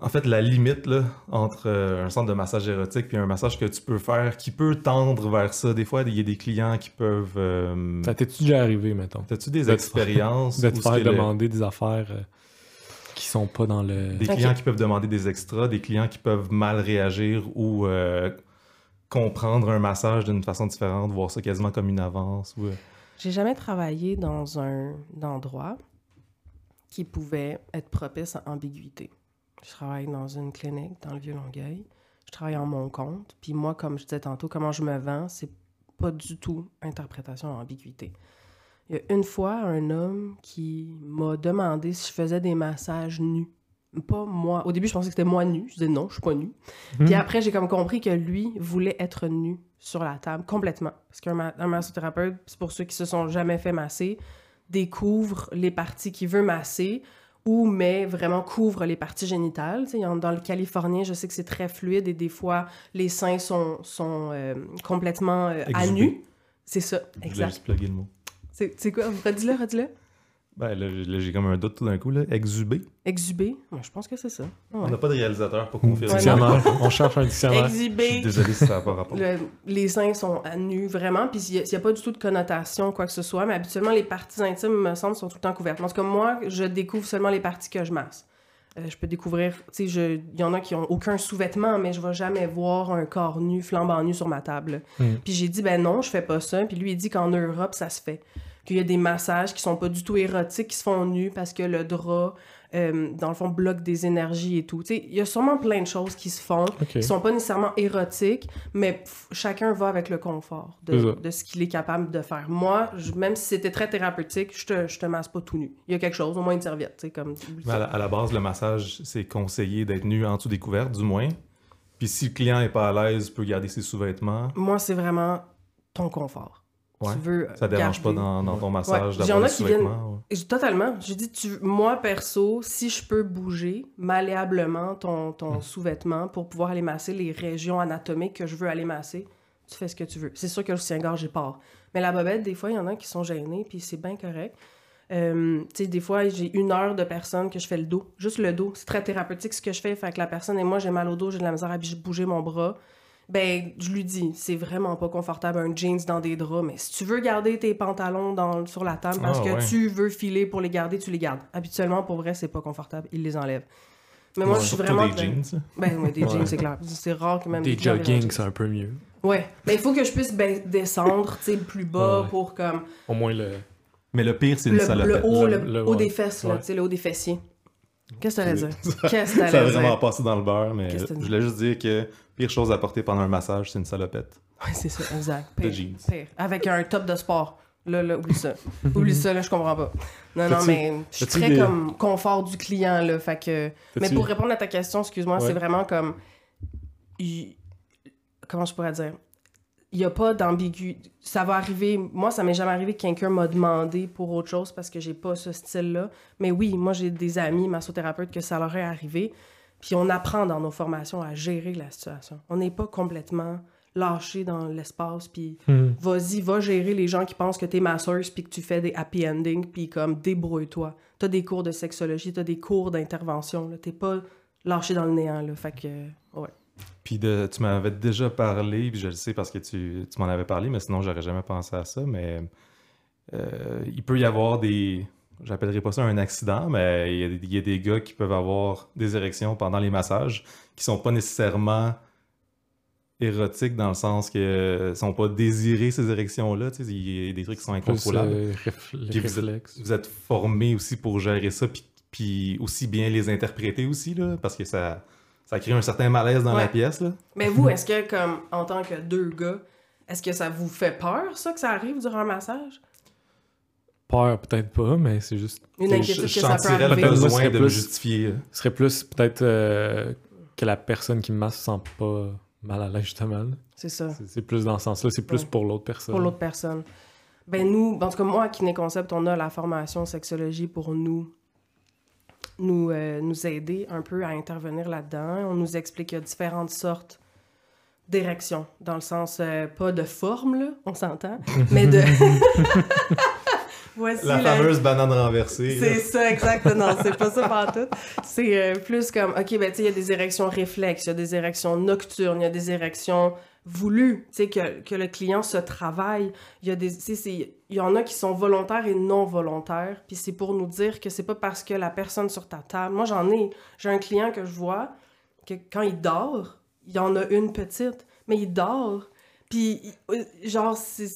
Speaker 1: En fait, la limite là, entre euh, un centre de massage érotique et un massage que tu peux faire qui peut tendre vers ça. Des fois, il y a des clients qui peuvent. euh,
Speaker 2: Ça t'es-tu déjà arrivé, mettons?
Speaker 1: T'as-tu des
Speaker 2: de
Speaker 1: expériences
Speaker 2: De te faire
Speaker 1: le-
Speaker 2: demander des affaires euh, qui sont pas dans le.
Speaker 1: Des clients qui peuvent demander des extras, des clients qui peuvent mal réagir ou euh, comprendre un massage d'une façon différente, voir ça quasiment comme une avance. Ou...
Speaker 3: J'ai jamais travaillé dans un endroit qui pouvait être propice à ambiguïté. Je travaille dans une clinique dans le Vieux-Longueuil. Je travaille en mon compte. Puis moi, comme je disais tantôt, comment je me vends, c'est pas du tout interprétation à ambiguïté. Il y a une fois un homme qui m'a demandé si je faisais des massages nus. Pas moi. Au début, je pensais que c'était moi nu. Je disais non, je suis pas nu. Puis après, j'ai comme compris que lui voulait être nu sur la table complètement. Parce qu'un ma- un massothérapeute, c'est pour ceux qui se sont jamais fait masser, découvre les parties qu'il veut masser ou mais vraiment couvre les parties génitales. Tu sais, en- dans le californien, je sais que c'est très fluide et des fois, les seins sont, sont euh, complètement euh, à nu. C'est ça,
Speaker 1: Je
Speaker 3: exact.
Speaker 1: plugger le mot.
Speaker 3: C'est c'est quoi? Redis-le, redis-le.
Speaker 1: Ben, là, j'ai comme un doute tout d'un coup. Là. Exhubé.
Speaker 3: Exhibé. Ouais, je pense que c'est ça. Ouais.
Speaker 1: On n'a pas de réalisateur pour confirmer.
Speaker 2: On cherche un dictionnaire.
Speaker 1: Je suis
Speaker 3: Exhibé.
Speaker 1: désolé si ça n'a pas rapport.
Speaker 3: Le- les seins sont à nu, vraiment. Puis il n'y a, pas du tout de connotation, quoi que ce soit. Mais habituellement, les parties intimes, me semble, sont tout le temps couvertes. En tout cas, moi, je découvre seulement les parties que je masse. Euh, je peux découvrir, tu sais, il y en a qui ont aucun sous-vêtement, mais je vais jamais voir un corps nu, flambant nu sur ma table.
Speaker 2: Mm.
Speaker 3: Puis j'ai dit, ben non, je fais pas ça. Puis lui, il dit qu'en Europe, ça se fait. Qu'il y a des massages qui sont pas du tout érotiques, qui se font nus parce que le drap, euh, dans le fond, bloque des énergies et tout. Tu sais, il y a sûrement plein de choses qui se font
Speaker 2: Ok.
Speaker 3: qui sont pas nécessairement érotiques, mais pff, chacun va avec le confort de, ce qu'il est capable de faire. Moi, je- même si c'était très thérapeutique, je te, je te masse pas tout nu. Il y a quelque chose, au moins une serviette, tu sais, comme...
Speaker 1: Mais à, la, à la base, le massage, c'est conseillé d'être nu en dessous des couvertes, du moins. Puis si le client est pas à l'aise, il peut garder ses sous-vêtements.
Speaker 3: Moi, c'est vraiment ton confort.
Speaker 1: Ouais.
Speaker 3: Tu veux
Speaker 1: Ça dérange pas dans, dans ton
Speaker 3: Ouais.
Speaker 1: massage
Speaker 3: en
Speaker 1: d'avoir
Speaker 3: qui viennent-
Speaker 1: ouais.
Speaker 3: Totalement. J'ai dit, tu, moi, perso, si je peux bouger malléablement ton, ton
Speaker 1: Hmm.
Speaker 3: sous-vêtement pour pouvoir aller masser les régions anatomiques que je veux aller masser, tu fais ce que tu veux. C'est sûr que le soutien-gorge, il part. Mais la bobette, des fois, il y en a qui sont gênés, puis c'est bien correct. Euh, tu sais, des fois, j'ai une heure de personne que je fais le dos. Juste le dos. C'est très thérapeutique ce que je fais. Fait que la personne et moi, j'ai mal au dos, j'ai de la misère à bouger mon bras. Ben, je lui dis, c'est vraiment pas confortable un jeans dans des draps, mais si tu veux garder tes pantalons dans, sur la table parce
Speaker 1: Ah,
Speaker 3: que
Speaker 1: ouais.
Speaker 3: tu veux filer pour les garder, tu les gardes. Habituellement, pour vrai, c'est pas confortable. Ils les enlèvent. Mais moi,
Speaker 1: Ouais,
Speaker 3: je suis vraiment.
Speaker 1: des jeans. ça.
Speaker 3: Ben, ouais, des jeans, c'est clair. C'est rare que même
Speaker 2: Des jogging, c'est un peu mieux.
Speaker 3: Ouais. Mais il faut que je puisse ben, descendre, tu sais, plus bas pour comme.
Speaker 2: Au moins le.
Speaker 1: Mais le pire, c'est une
Speaker 3: Le,
Speaker 1: salopette.
Speaker 3: le haut,
Speaker 2: Le-
Speaker 3: le,
Speaker 2: le-
Speaker 3: haut des fesses, là,
Speaker 2: Ouais.
Speaker 3: tu sais, le haut des fessiers. Qu'est-ce que t'allais dire?
Speaker 1: Ça-
Speaker 3: Qu'est-ce que
Speaker 1: Ça a vraiment
Speaker 3: dire?
Speaker 1: passé dans le beurre, mais je voulais juste dire que pire chose à porter pendant un massage, c'est une salopette.
Speaker 3: Ouais, c'est ça, exact.
Speaker 1: De
Speaker 3: Pire,
Speaker 1: jeans.
Speaker 3: pire. Avec un top de sport. Là, là, oublie ça. oublie ça, là, je comprends pas. Non, non, mais je suis très
Speaker 2: des-
Speaker 3: comme confort du client, là. Fait que. Mais pour répondre à ta question, excuse-moi,
Speaker 2: Ouais.
Speaker 3: c'est vraiment comme. il- Comment je pourrais dire? Il n'y a pas d'ambigu. Ça va arriver. Moi, ça m'est jamais arrivé que quelqu'un m'a demandé pour autre chose parce que j'ai pas ce style-là. Mais oui, moi, j'ai des amis massothérapeutes que ça leur est arrivé. Puis on apprend dans nos formations à gérer la situation. On n'est pas complètement lâché dans l'espace. Puis
Speaker 2: Hmm.
Speaker 3: vas-y, va gérer les gens qui pensent que t'es masseuse puis que tu fais des happy endings puis comme débrouille-toi. T'as des cours de sexologie, t'as des cours d'intervention. T'es pas lâché dans le néant, là. Fait que, ouais.
Speaker 1: Puis de, tu m'avais déjà parlé, puis je le sais parce que tu, tu m'en avais parlé, mais sinon j'aurais jamais pensé à ça. Mais euh, il peut y avoir des. J'appellerai pas ça un accident, mais il y, a, il y a des gars qui peuvent avoir des érections pendant les massages qui sont pas nécessairement érotiques dans le sens que euh, sont pas désirés ces érections-là. Il y a des trucs qui sont incontrôlables.
Speaker 2: euh, réf- les
Speaker 1: Puis vous êtes-. Vous êtes formé aussi pour gérer ça, puis, puis aussi bien les interpréter aussi, là, parce que ça, ça crée un certain malaise dans la pièce. Là.
Speaker 3: Mais vous, est-ce que, comme, en tant que deux gars, est-ce que ça vous fait peur, ça, que ça arrive durant un massage?
Speaker 2: Peur, peut-être pas, mais c'est juste.
Speaker 3: Une inquiétude que ça peut
Speaker 1: sentirais le
Speaker 3: arriver?
Speaker 2: Moi, ce
Speaker 1: besoin de me
Speaker 2: plus-
Speaker 1: justifier. là.
Speaker 2: Ce serait plus peut-être euh, que la personne qui me masse se sent pas mal à l'aise, justement.
Speaker 3: C'est ça.
Speaker 2: C'est c'est plus dans ce sens-là, c'est plus
Speaker 3: Ouais.
Speaker 2: pour l'autre personne.
Speaker 3: Pour l'autre personne. Ben nous, en tout cas moi, à Kiné Concept, on a la formation sexologie pour nous nous, euh, nous aider un peu à intervenir là-dedans. On nous explique qu'il y a différentes sortes d'érections, dans le sens, euh, pas de forme, là, on s'entend, mais de... Voici
Speaker 1: La fameuse banane renversée.
Speaker 3: c'est ça, exact. Non, c'est pas ça partout. C'est euh, plus comme, OK, ben, tu sais, il y a des érections réflexes, il y a des érections nocturnes, il y a des érections voulues, tu sais, que, que le client se travaille. Il y a des, tu sais, c'est- il y en a qui sont volontaires et non volontaires. Puis c'est pour nous dire que c'est pas parce que la personne sur ta table. Moi, j'en ai. J'ai un client que je vois que quand il dort, il y en a une petite. mais il dort. Puis, euh, genre, c'est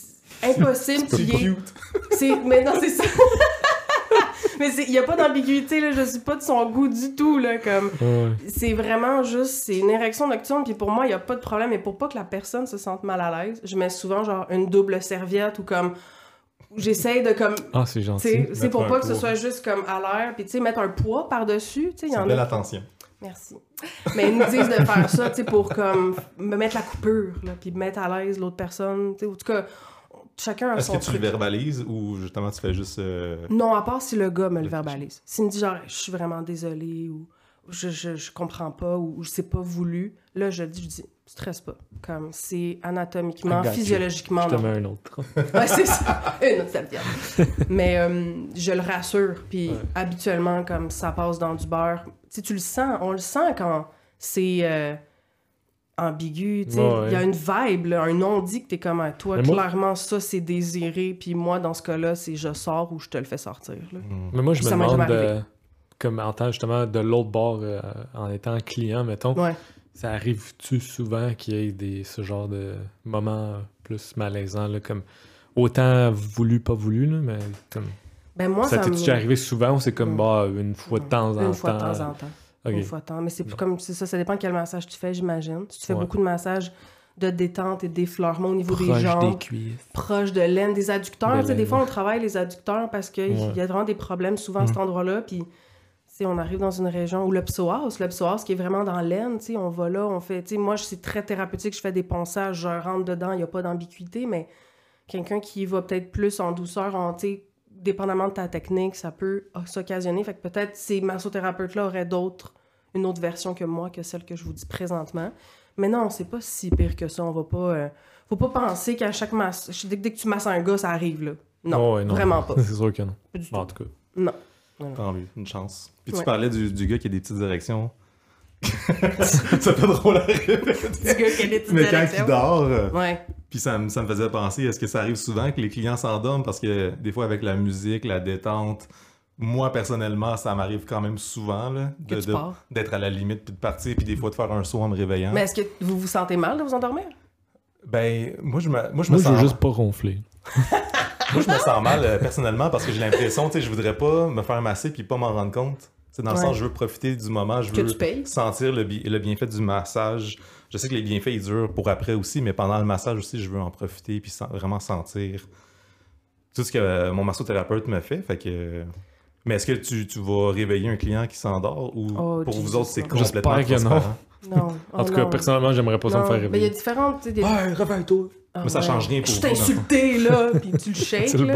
Speaker 3: impossible
Speaker 1: C'est
Speaker 3: qu'il y ait...
Speaker 1: cute.
Speaker 3: C'est... Mais non, c'est ça. mais il n'y a pas d'ambiguïté, là. Je suis pas de son goût du tout, là. Comme,
Speaker 2: Ouais.
Speaker 3: c'est vraiment juste, c'est une érection nocturne, puis pour moi, il n'y a pas de problème. Et pour pas que la personne se sente mal à l'aise, je mets souvent, genre, une double serviette ou comme... J'essaye de, comme...
Speaker 2: Ah, c'est gentil.
Speaker 3: C'est pour pas que ce soit juste comme à l'air, puis tu sais, mettre un poids par-dessus, tu sais, il y en a...
Speaker 1: attention.
Speaker 3: Merci. Mais ils nous disent de faire ça, tu sais, pour comme me mettre la coupure, là, puis mettre à l'aise l'autre personne, tu sais, en tout cas, chacun a
Speaker 1: Est-ce
Speaker 3: son
Speaker 1: que tu le verbalises ou justement tu fais juste. euh,
Speaker 3: Non, à part si le gars me le verbalise. S'il me dit genre, je suis vraiment désolée ou je, je, je comprends pas ou c'est pas voulu, là, je dis, je dis, stresse pas. Comme c'est anatomiquement,
Speaker 2: you.
Speaker 3: physiologiquement.
Speaker 2: Je te mets un autre.
Speaker 3: Ouais, c'est ça. Une autre serviette. Mais euh, je le rassure. Puis
Speaker 2: Ouais.
Speaker 3: habituellement, comme ça passe dans du beurre, tu sais, tu le sens. On le sent quand c'est euh, ambigu. tu sais.
Speaker 2: Ouais, ouais.
Speaker 3: Il y a une vibe, là, un non-dit que t'es comme à toi.
Speaker 2: Mais moi-
Speaker 3: Clairement, ça, c'est désiré. Puis moi, dans ce cas-là, c'est je sors ou je te le fais sortir. là.
Speaker 1: hmm.
Speaker 2: Mais moi, je me demande, euh, comme en tant justement de l'autre bord, euh, en étant client, mettons,
Speaker 3: Ouais.
Speaker 2: ça arrive-tu souvent qu'il y ait des, ce genre de moments plus malaisants, là, comme autant voulu, pas voulu, là, mais comme,
Speaker 3: Ben moi,
Speaker 2: ça
Speaker 3: ça,
Speaker 2: t'est
Speaker 3: me...
Speaker 2: déjà arrivé souvent ou c'est comme
Speaker 3: Mm.
Speaker 2: bah, une fois de temps en
Speaker 3: Une fois de
Speaker 2: temps?
Speaker 3: temps? en temps. Une fois temps. Mais c'est plus comme... C'est ça, ça dépend quel massage tu fais, j'imagine. Si tu fais
Speaker 2: Ouais.
Speaker 3: beaucoup de massages de détente et d'effleurement au niveau des
Speaker 4: Proche
Speaker 3: jambes...
Speaker 4: des cuisses.
Speaker 3: proche de l'aine, des adducteurs.
Speaker 2: De
Speaker 3: des fois, on travaille les adducteurs parce qu'il
Speaker 2: Ouais.
Speaker 3: y a vraiment des problèmes souvent à
Speaker 1: Mm.
Speaker 3: cet endroit-là. Puis, on arrive dans une région où le psoas, le psoas qui est vraiment dans l'aine, tu sais, on va là, on fait. Tu sais, moi, c'est très thérapeutique, je fais des ponçages, je rentre dedans, il n'y a pas d'ambiguïté, mais quelqu'un qui va peut-être plus en douceur, en, dépendamment de ta technique, ça peut s'occasionner. Fait que peut-être ces massothérapeutes-là auraient d'autres, une autre version que moi, que celle que je vous dis présentement. Mais non, c'est pas si pire que ça. On va pas. euh, Faut pas penser qu'à chaque masse. Dès, dès que tu masses un gars, ça arrive, là. Non,
Speaker 2: Oh, ouais, non.
Speaker 3: vraiment pas.
Speaker 2: c'est sûr que non.
Speaker 3: Pas du
Speaker 2: Bon, en
Speaker 3: tout.
Speaker 2: tout cas.
Speaker 3: Non.
Speaker 1: Tant mieux, une chance. Puis tu
Speaker 3: Ouais.
Speaker 1: parlais du, du gars qui a des petites érections. Ça fait drôle à répéter. Mais quand il dort, euh,
Speaker 3: Ouais.
Speaker 1: puis ça, me- ça me faisait penser, est-ce que ça arrive souvent que les clients s'endorment? Parce que des fois, avec la musique, la détente, moi, personnellement, ça m'arrive quand même souvent d'être à la limite, puis de partir, puis des fois de faire un saut en me réveillant.
Speaker 3: Mais est-ce que vous vous sentez mal de vous endormir?
Speaker 1: Ben, moi, je me, moi, je
Speaker 2: Moi,
Speaker 1: me
Speaker 2: je veux
Speaker 1: sens...
Speaker 2: juste pas ronfler.
Speaker 1: Moi, je me sens mal euh, personnellement parce que j'ai l'impression, tu sais, je voudrais pas me faire masser puis pas m'en rendre compte. C'est dans le sens, je veux profiter du moment, je
Speaker 3: Que
Speaker 1: veux sentir le, bi- le bienfait du massage. Je sais que les bienfaits, ils durent pour après aussi, mais pendant le massage aussi, je veux en profiter puis vraiment sentir tout ce que euh, mon massothérapeute me fait. Fait que... Mais est-ce que tu, tu vas réveiller un client qui s'endort ou
Speaker 3: Oh,
Speaker 1: pour
Speaker 3: Jesus,
Speaker 1: vous autres, c'est
Speaker 3: non.
Speaker 1: complètement
Speaker 2: J'espère que non.
Speaker 1: transparent?
Speaker 3: Non.
Speaker 2: En
Speaker 3: Oh
Speaker 2: tout cas,
Speaker 3: non.
Speaker 2: personnellement, j'aimerais pas ça me
Speaker 3: Non,
Speaker 2: faire
Speaker 3: Mais il y a
Speaker 2: réveiller.
Speaker 3: différentes. tu sais, Des...
Speaker 4: Ouais, réveille-toi.
Speaker 3: Ah
Speaker 1: Mais ça
Speaker 3: ouais.
Speaker 1: change rien pour
Speaker 3: Je
Speaker 1: vous,
Speaker 3: t'ai insulté, là, puis tu le shakes,
Speaker 2: Tu le.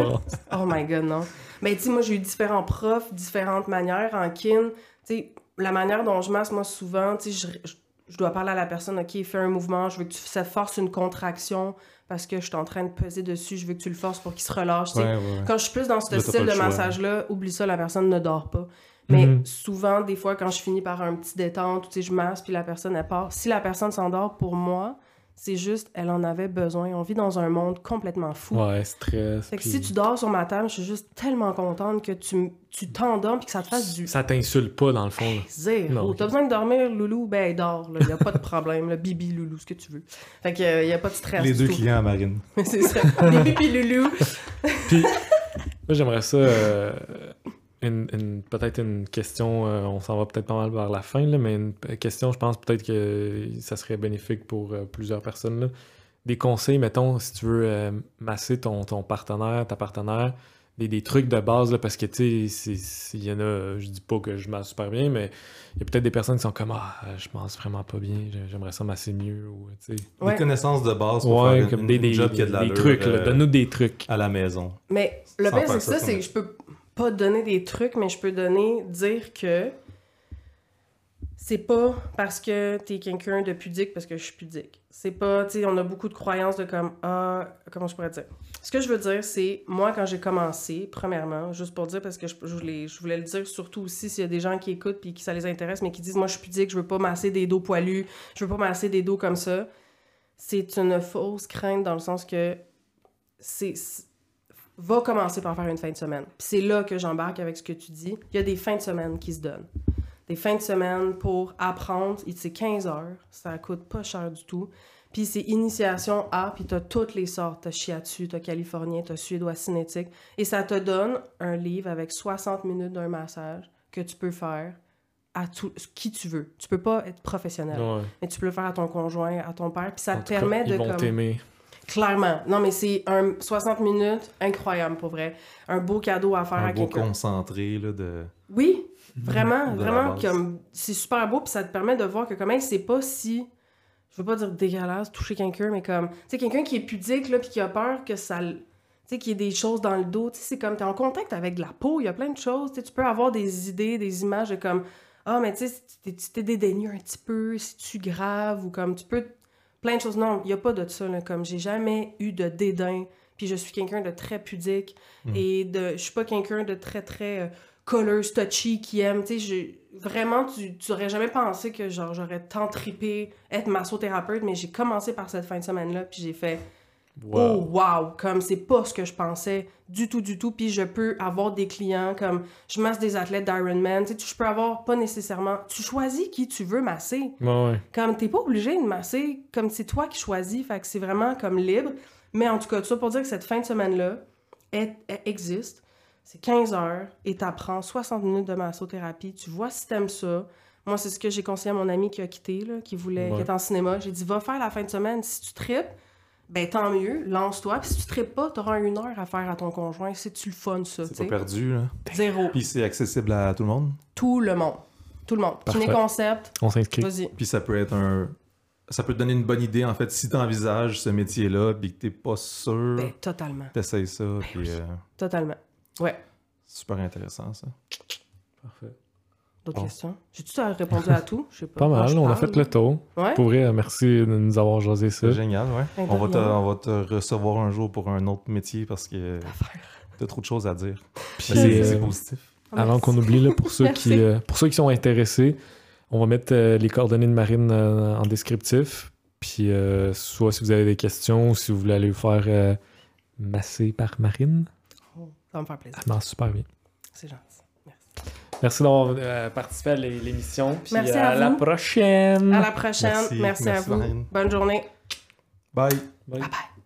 Speaker 3: Oh my god, non. Mais tu sais, moi, j'ai eu différents profs, différentes manières en kin. Tu sais, la manière dont je masse, moi, souvent, tu sais, je, je- je dois parler à la personne, OK, fais un mouvement, je veux que tu ça force une contraction parce que je suis en train de peser dessus, je veux que tu le forces pour qu'il se relâche.
Speaker 1: Ouais, ouais.
Speaker 3: Quand je suis plus dans ce
Speaker 1: Là,
Speaker 3: style de massage-là, oublie ça, la personne ne dort pas. Mais
Speaker 2: Mhm.
Speaker 3: souvent, des fois, quand je finis par un petit détente, tu sais, je masse, puis la personne, elle part. Si la personne s'endort, pour moi, c'est juste, elle en avait besoin. On vit dans un monde complètement fou.
Speaker 2: Ouais, stress.
Speaker 3: Fait que
Speaker 2: puis-
Speaker 3: si tu dors sur ma table, je suis juste tellement contente que tu, tu t'endormes puis que ça te fasse du
Speaker 2: Ça t'insulte pas, dans le fond. là.
Speaker 3: zéro. T'as besoin de dormir, loulou, ben dors. Il n'y a pas de problème. Là. Bibi, loulou, ce que tu veux. Fait que il n'y a pas de stress.
Speaker 1: Les deux
Speaker 3: tout.
Speaker 1: clients à Marine.
Speaker 3: c'est ça. Bibi puis loulou.
Speaker 2: Puis, moi, j'aimerais ça. euh, une, une- peut-être une question, euh, on s'en va peut-être pas mal vers la fin, là, mais une question, je pense peut-être que ça serait bénéfique pour euh, plusieurs personnes. là. Des conseils, mettons, si tu veux euh, masser ton, ton partenaire, ta partenaire, des, des trucs de base, là, parce que, tu sais, il y en a, je dis pas que je masse super bien, mais il y a peut-être des personnes qui sont comme, ah, je masse vraiment pas bien, j'ai- j'aimerais ça masser mieux, ou, tu sais.
Speaker 3: Ouais.
Speaker 1: Des connaissances de base pour
Speaker 2: Ouais,
Speaker 1: faire une,
Speaker 2: comme
Speaker 1: une
Speaker 2: des, des,
Speaker 1: job qui a de
Speaker 2: des
Speaker 1: l'allure,
Speaker 2: trucs, là,
Speaker 1: euh,
Speaker 2: donne-nous des trucs.
Speaker 1: à la maison.
Speaker 3: Mais le pire, c'est que
Speaker 1: ça
Speaker 3: ça, c'est que je peux pas donner des trucs, mais je peux donner, dire que c'est pas parce que t'es quelqu'un de pudique parce que je suis pudique. C'est pas, tu sais, on a beaucoup de croyances de comme, ah, comment je pourrais dire? Ce que je veux dire, c'est, moi, quand j'ai commencé, premièrement, juste pour dire, parce que je, je voulais, je voulais le dire surtout aussi s'il y a des gens qui écoutent puis qui ça les intéresse, mais qui disent, moi, je suis pudique, je veux pas masser des dos poilus, je veux pas masser des dos comme ça. C'est une fausse crainte dans le sens que c'est va commencer par faire une fin de semaine. Puis c'est là que j'embarque avec ce que tu dis. Il y a des fins de semaine qui se donnent. Des fins de semaine pour apprendre. C'est 15 heures. Ça coûte pas cher du tout. Puis c'est initiation A, puis t'as toutes les sortes. T'as shiatsu, t'as californien, t'as suédois cinétique. Et ça te donne un livre avec 60 minutes d'un massage que tu peux faire à tout, qui tu veux. Tu peux pas être professionnel,
Speaker 2: Ouais.
Speaker 3: mais tu peux le faire à ton conjoint, à ton père, puis ça
Speaker 2: En
Speaker 3: te
Speaker 2: cas,
Speaker 3: permet
Speaker 2: ils
Speaker 3: de...
Speaker 2: vont
Speaker 3: comme-
Speaker 2: t'aimer.
Speaker 3: Clairement. Non, mais c'est un 60 minutes incroyable, pour vrai. Un beau cadeau à faire
Speaker 1: Un
Speaker 3: à
Speaker 1: beau
Speaker 3: quelqu'un.
Speaker 1: concentré là, de.
Speaker 3: Oui, vraiment,
Speaker 1: De
Speaker 3: vraiment, comme, c'est super beau, puis ça te permet de voir que quand même, c'est pas si, je veux pas dire dégueulasse, toucher quelqu'un, mais comme, tu sais, quelqu'un qui est pudique, là, puis qui a peur que ça, tu sais, qu'il y ait des choses dans le dos, tu sais, c'est comme, t'es en contact avec de la peau, il y a plein de choses, tu sais, tu peux avoir des idées, des images de comme, ah, mais tu sais, tu t'es dédaigné un petit peu, si tu grave, ou comme, tu peux, plein de choses, non, il y a pas de ça, là, comme, j'ai jamais eu de dédain, puis je suis quelqu'un de très pudique,
Speaker 1: Mm.
Speaker 3: et de, je suis pas quelqu'un de très, très... euh, colleuse, touchy, qui aime. Tu sais, vraiment, tu, tu aurais jamais pensé que genre j'aurais tant trippé être massothérapeute, mais j'ai commencé par cette fin de semaine-là, puis j'ai fait
Speaker 2: Wow.
Speaker 3: Oh wow! Comme c'est pas ce que je pensais du tout, du tout. Puis je peux avoir des clients comme je masse des athlètes d'Ironman. Tu sais, je peux avoir pas nécessairement. Tu choisis qui tu veux masser.
Speaker 2: Ouais, ouais.
Speaker 3: Comme t'es pas obligé de masser, comme c'est toi qui choisis, fait que c'est vraiment comme libre. Mais en tout cas, tout ça pour dire que cette fin de semaine-là est- existe. C'est 15 heures et t'apprends 60 minutes de massothérapie. Tu vois si t'aimes ça. Moi, c'est ce que j'ai conseillé à mon ami qui a quitté, là, qui voulait,
Speaker 2: Ouais.
Speaker 3: qui est en cinéma. J'ai dit, va faire la fin de semaine. Si tu tripes, ben tant mieux, lance-toi. Puis si tu tripes pas, t'auras une heure à faire à ton conjoint. C'est-tu le fun, ça, tu
Speaker 1: C'est pas perdu, là.
Speaker 3: Zéro.
Speaker 1: Puis c'est accessible à tout le monde?
Speaker 3: Tout le monde. Tout le monde.
Speaker 2: Parfait.
Speaker 3: Kiné concept,
Speaker 2: On s'inscrit.
Speaker 3: vas-y.
Speaker 1: Puis ça peut être un. Ça peut te donner une bonne idée, en fait, si tu envisages ce métier-là, puis que t'es pas sûr,
Speaker 3: Ben, totalement.
Speaker 1: t'essayes ça, puis
Speaker 3: oui.
Speaker 1: euh,
Speaker 3: Totalement. Ouais.
Speaker 1: super intéressant, ça.
Speaker 2: Parfait.
Speaker 3: D'autres
Speaker 1: Bon.
Speaker 3: questions? J'ai-tu répondu à tout? Je sais pas.
Speaker 2: Pas
Speaker 3: Moi,
Speaker 2: mal, on a fait le tour.
Speaker 3: Ouais?
Speaker 2: Pour vrai, merci de nous avoir jasé ça.
Speaker 1: C'est génial, ouais.
Speaker 3: Ben,
Speaker 1: On va, te, on va te recevoir un jour pour un autre métier parce que t'as trop de choses à dire. C'est
Speaker 2: euh,
Speaker 1: c'est positif.
Speaker 3: Ah,
Speaker 2: Avant
Speaker 3: merci.
Speaker 2: qu'on oublie, là, pour, ceux qui, euh, pour ceux qui sont intéressés, on va mettre euh, les coordonnées de Marine euh, en descriptif. Puis, euh, soit si vous avez des questions ou si vous voulez aller vous faire euh, masser par Marine,
Speaker 3: Oh, ça va me faire plaisir.
Speaker 2: elle marche super bien.
Speaker 3: C'est gentil. Merci.
Speaker 2: D'avoir euh, participé à l'é- l'émission. Puis
Speaker 3: Merci à
Speaker 2: à, la prochaine.
Speaker 3: À la prochaine.
Speaker 1: Merci.
Speaker 3: Merci, à vous.
Speaker 1: Marine.
Speaker 3: Bonne journée.
Speaker 1: Bye!
Speaker 2: Bye.
Speaker 3: Bye bye.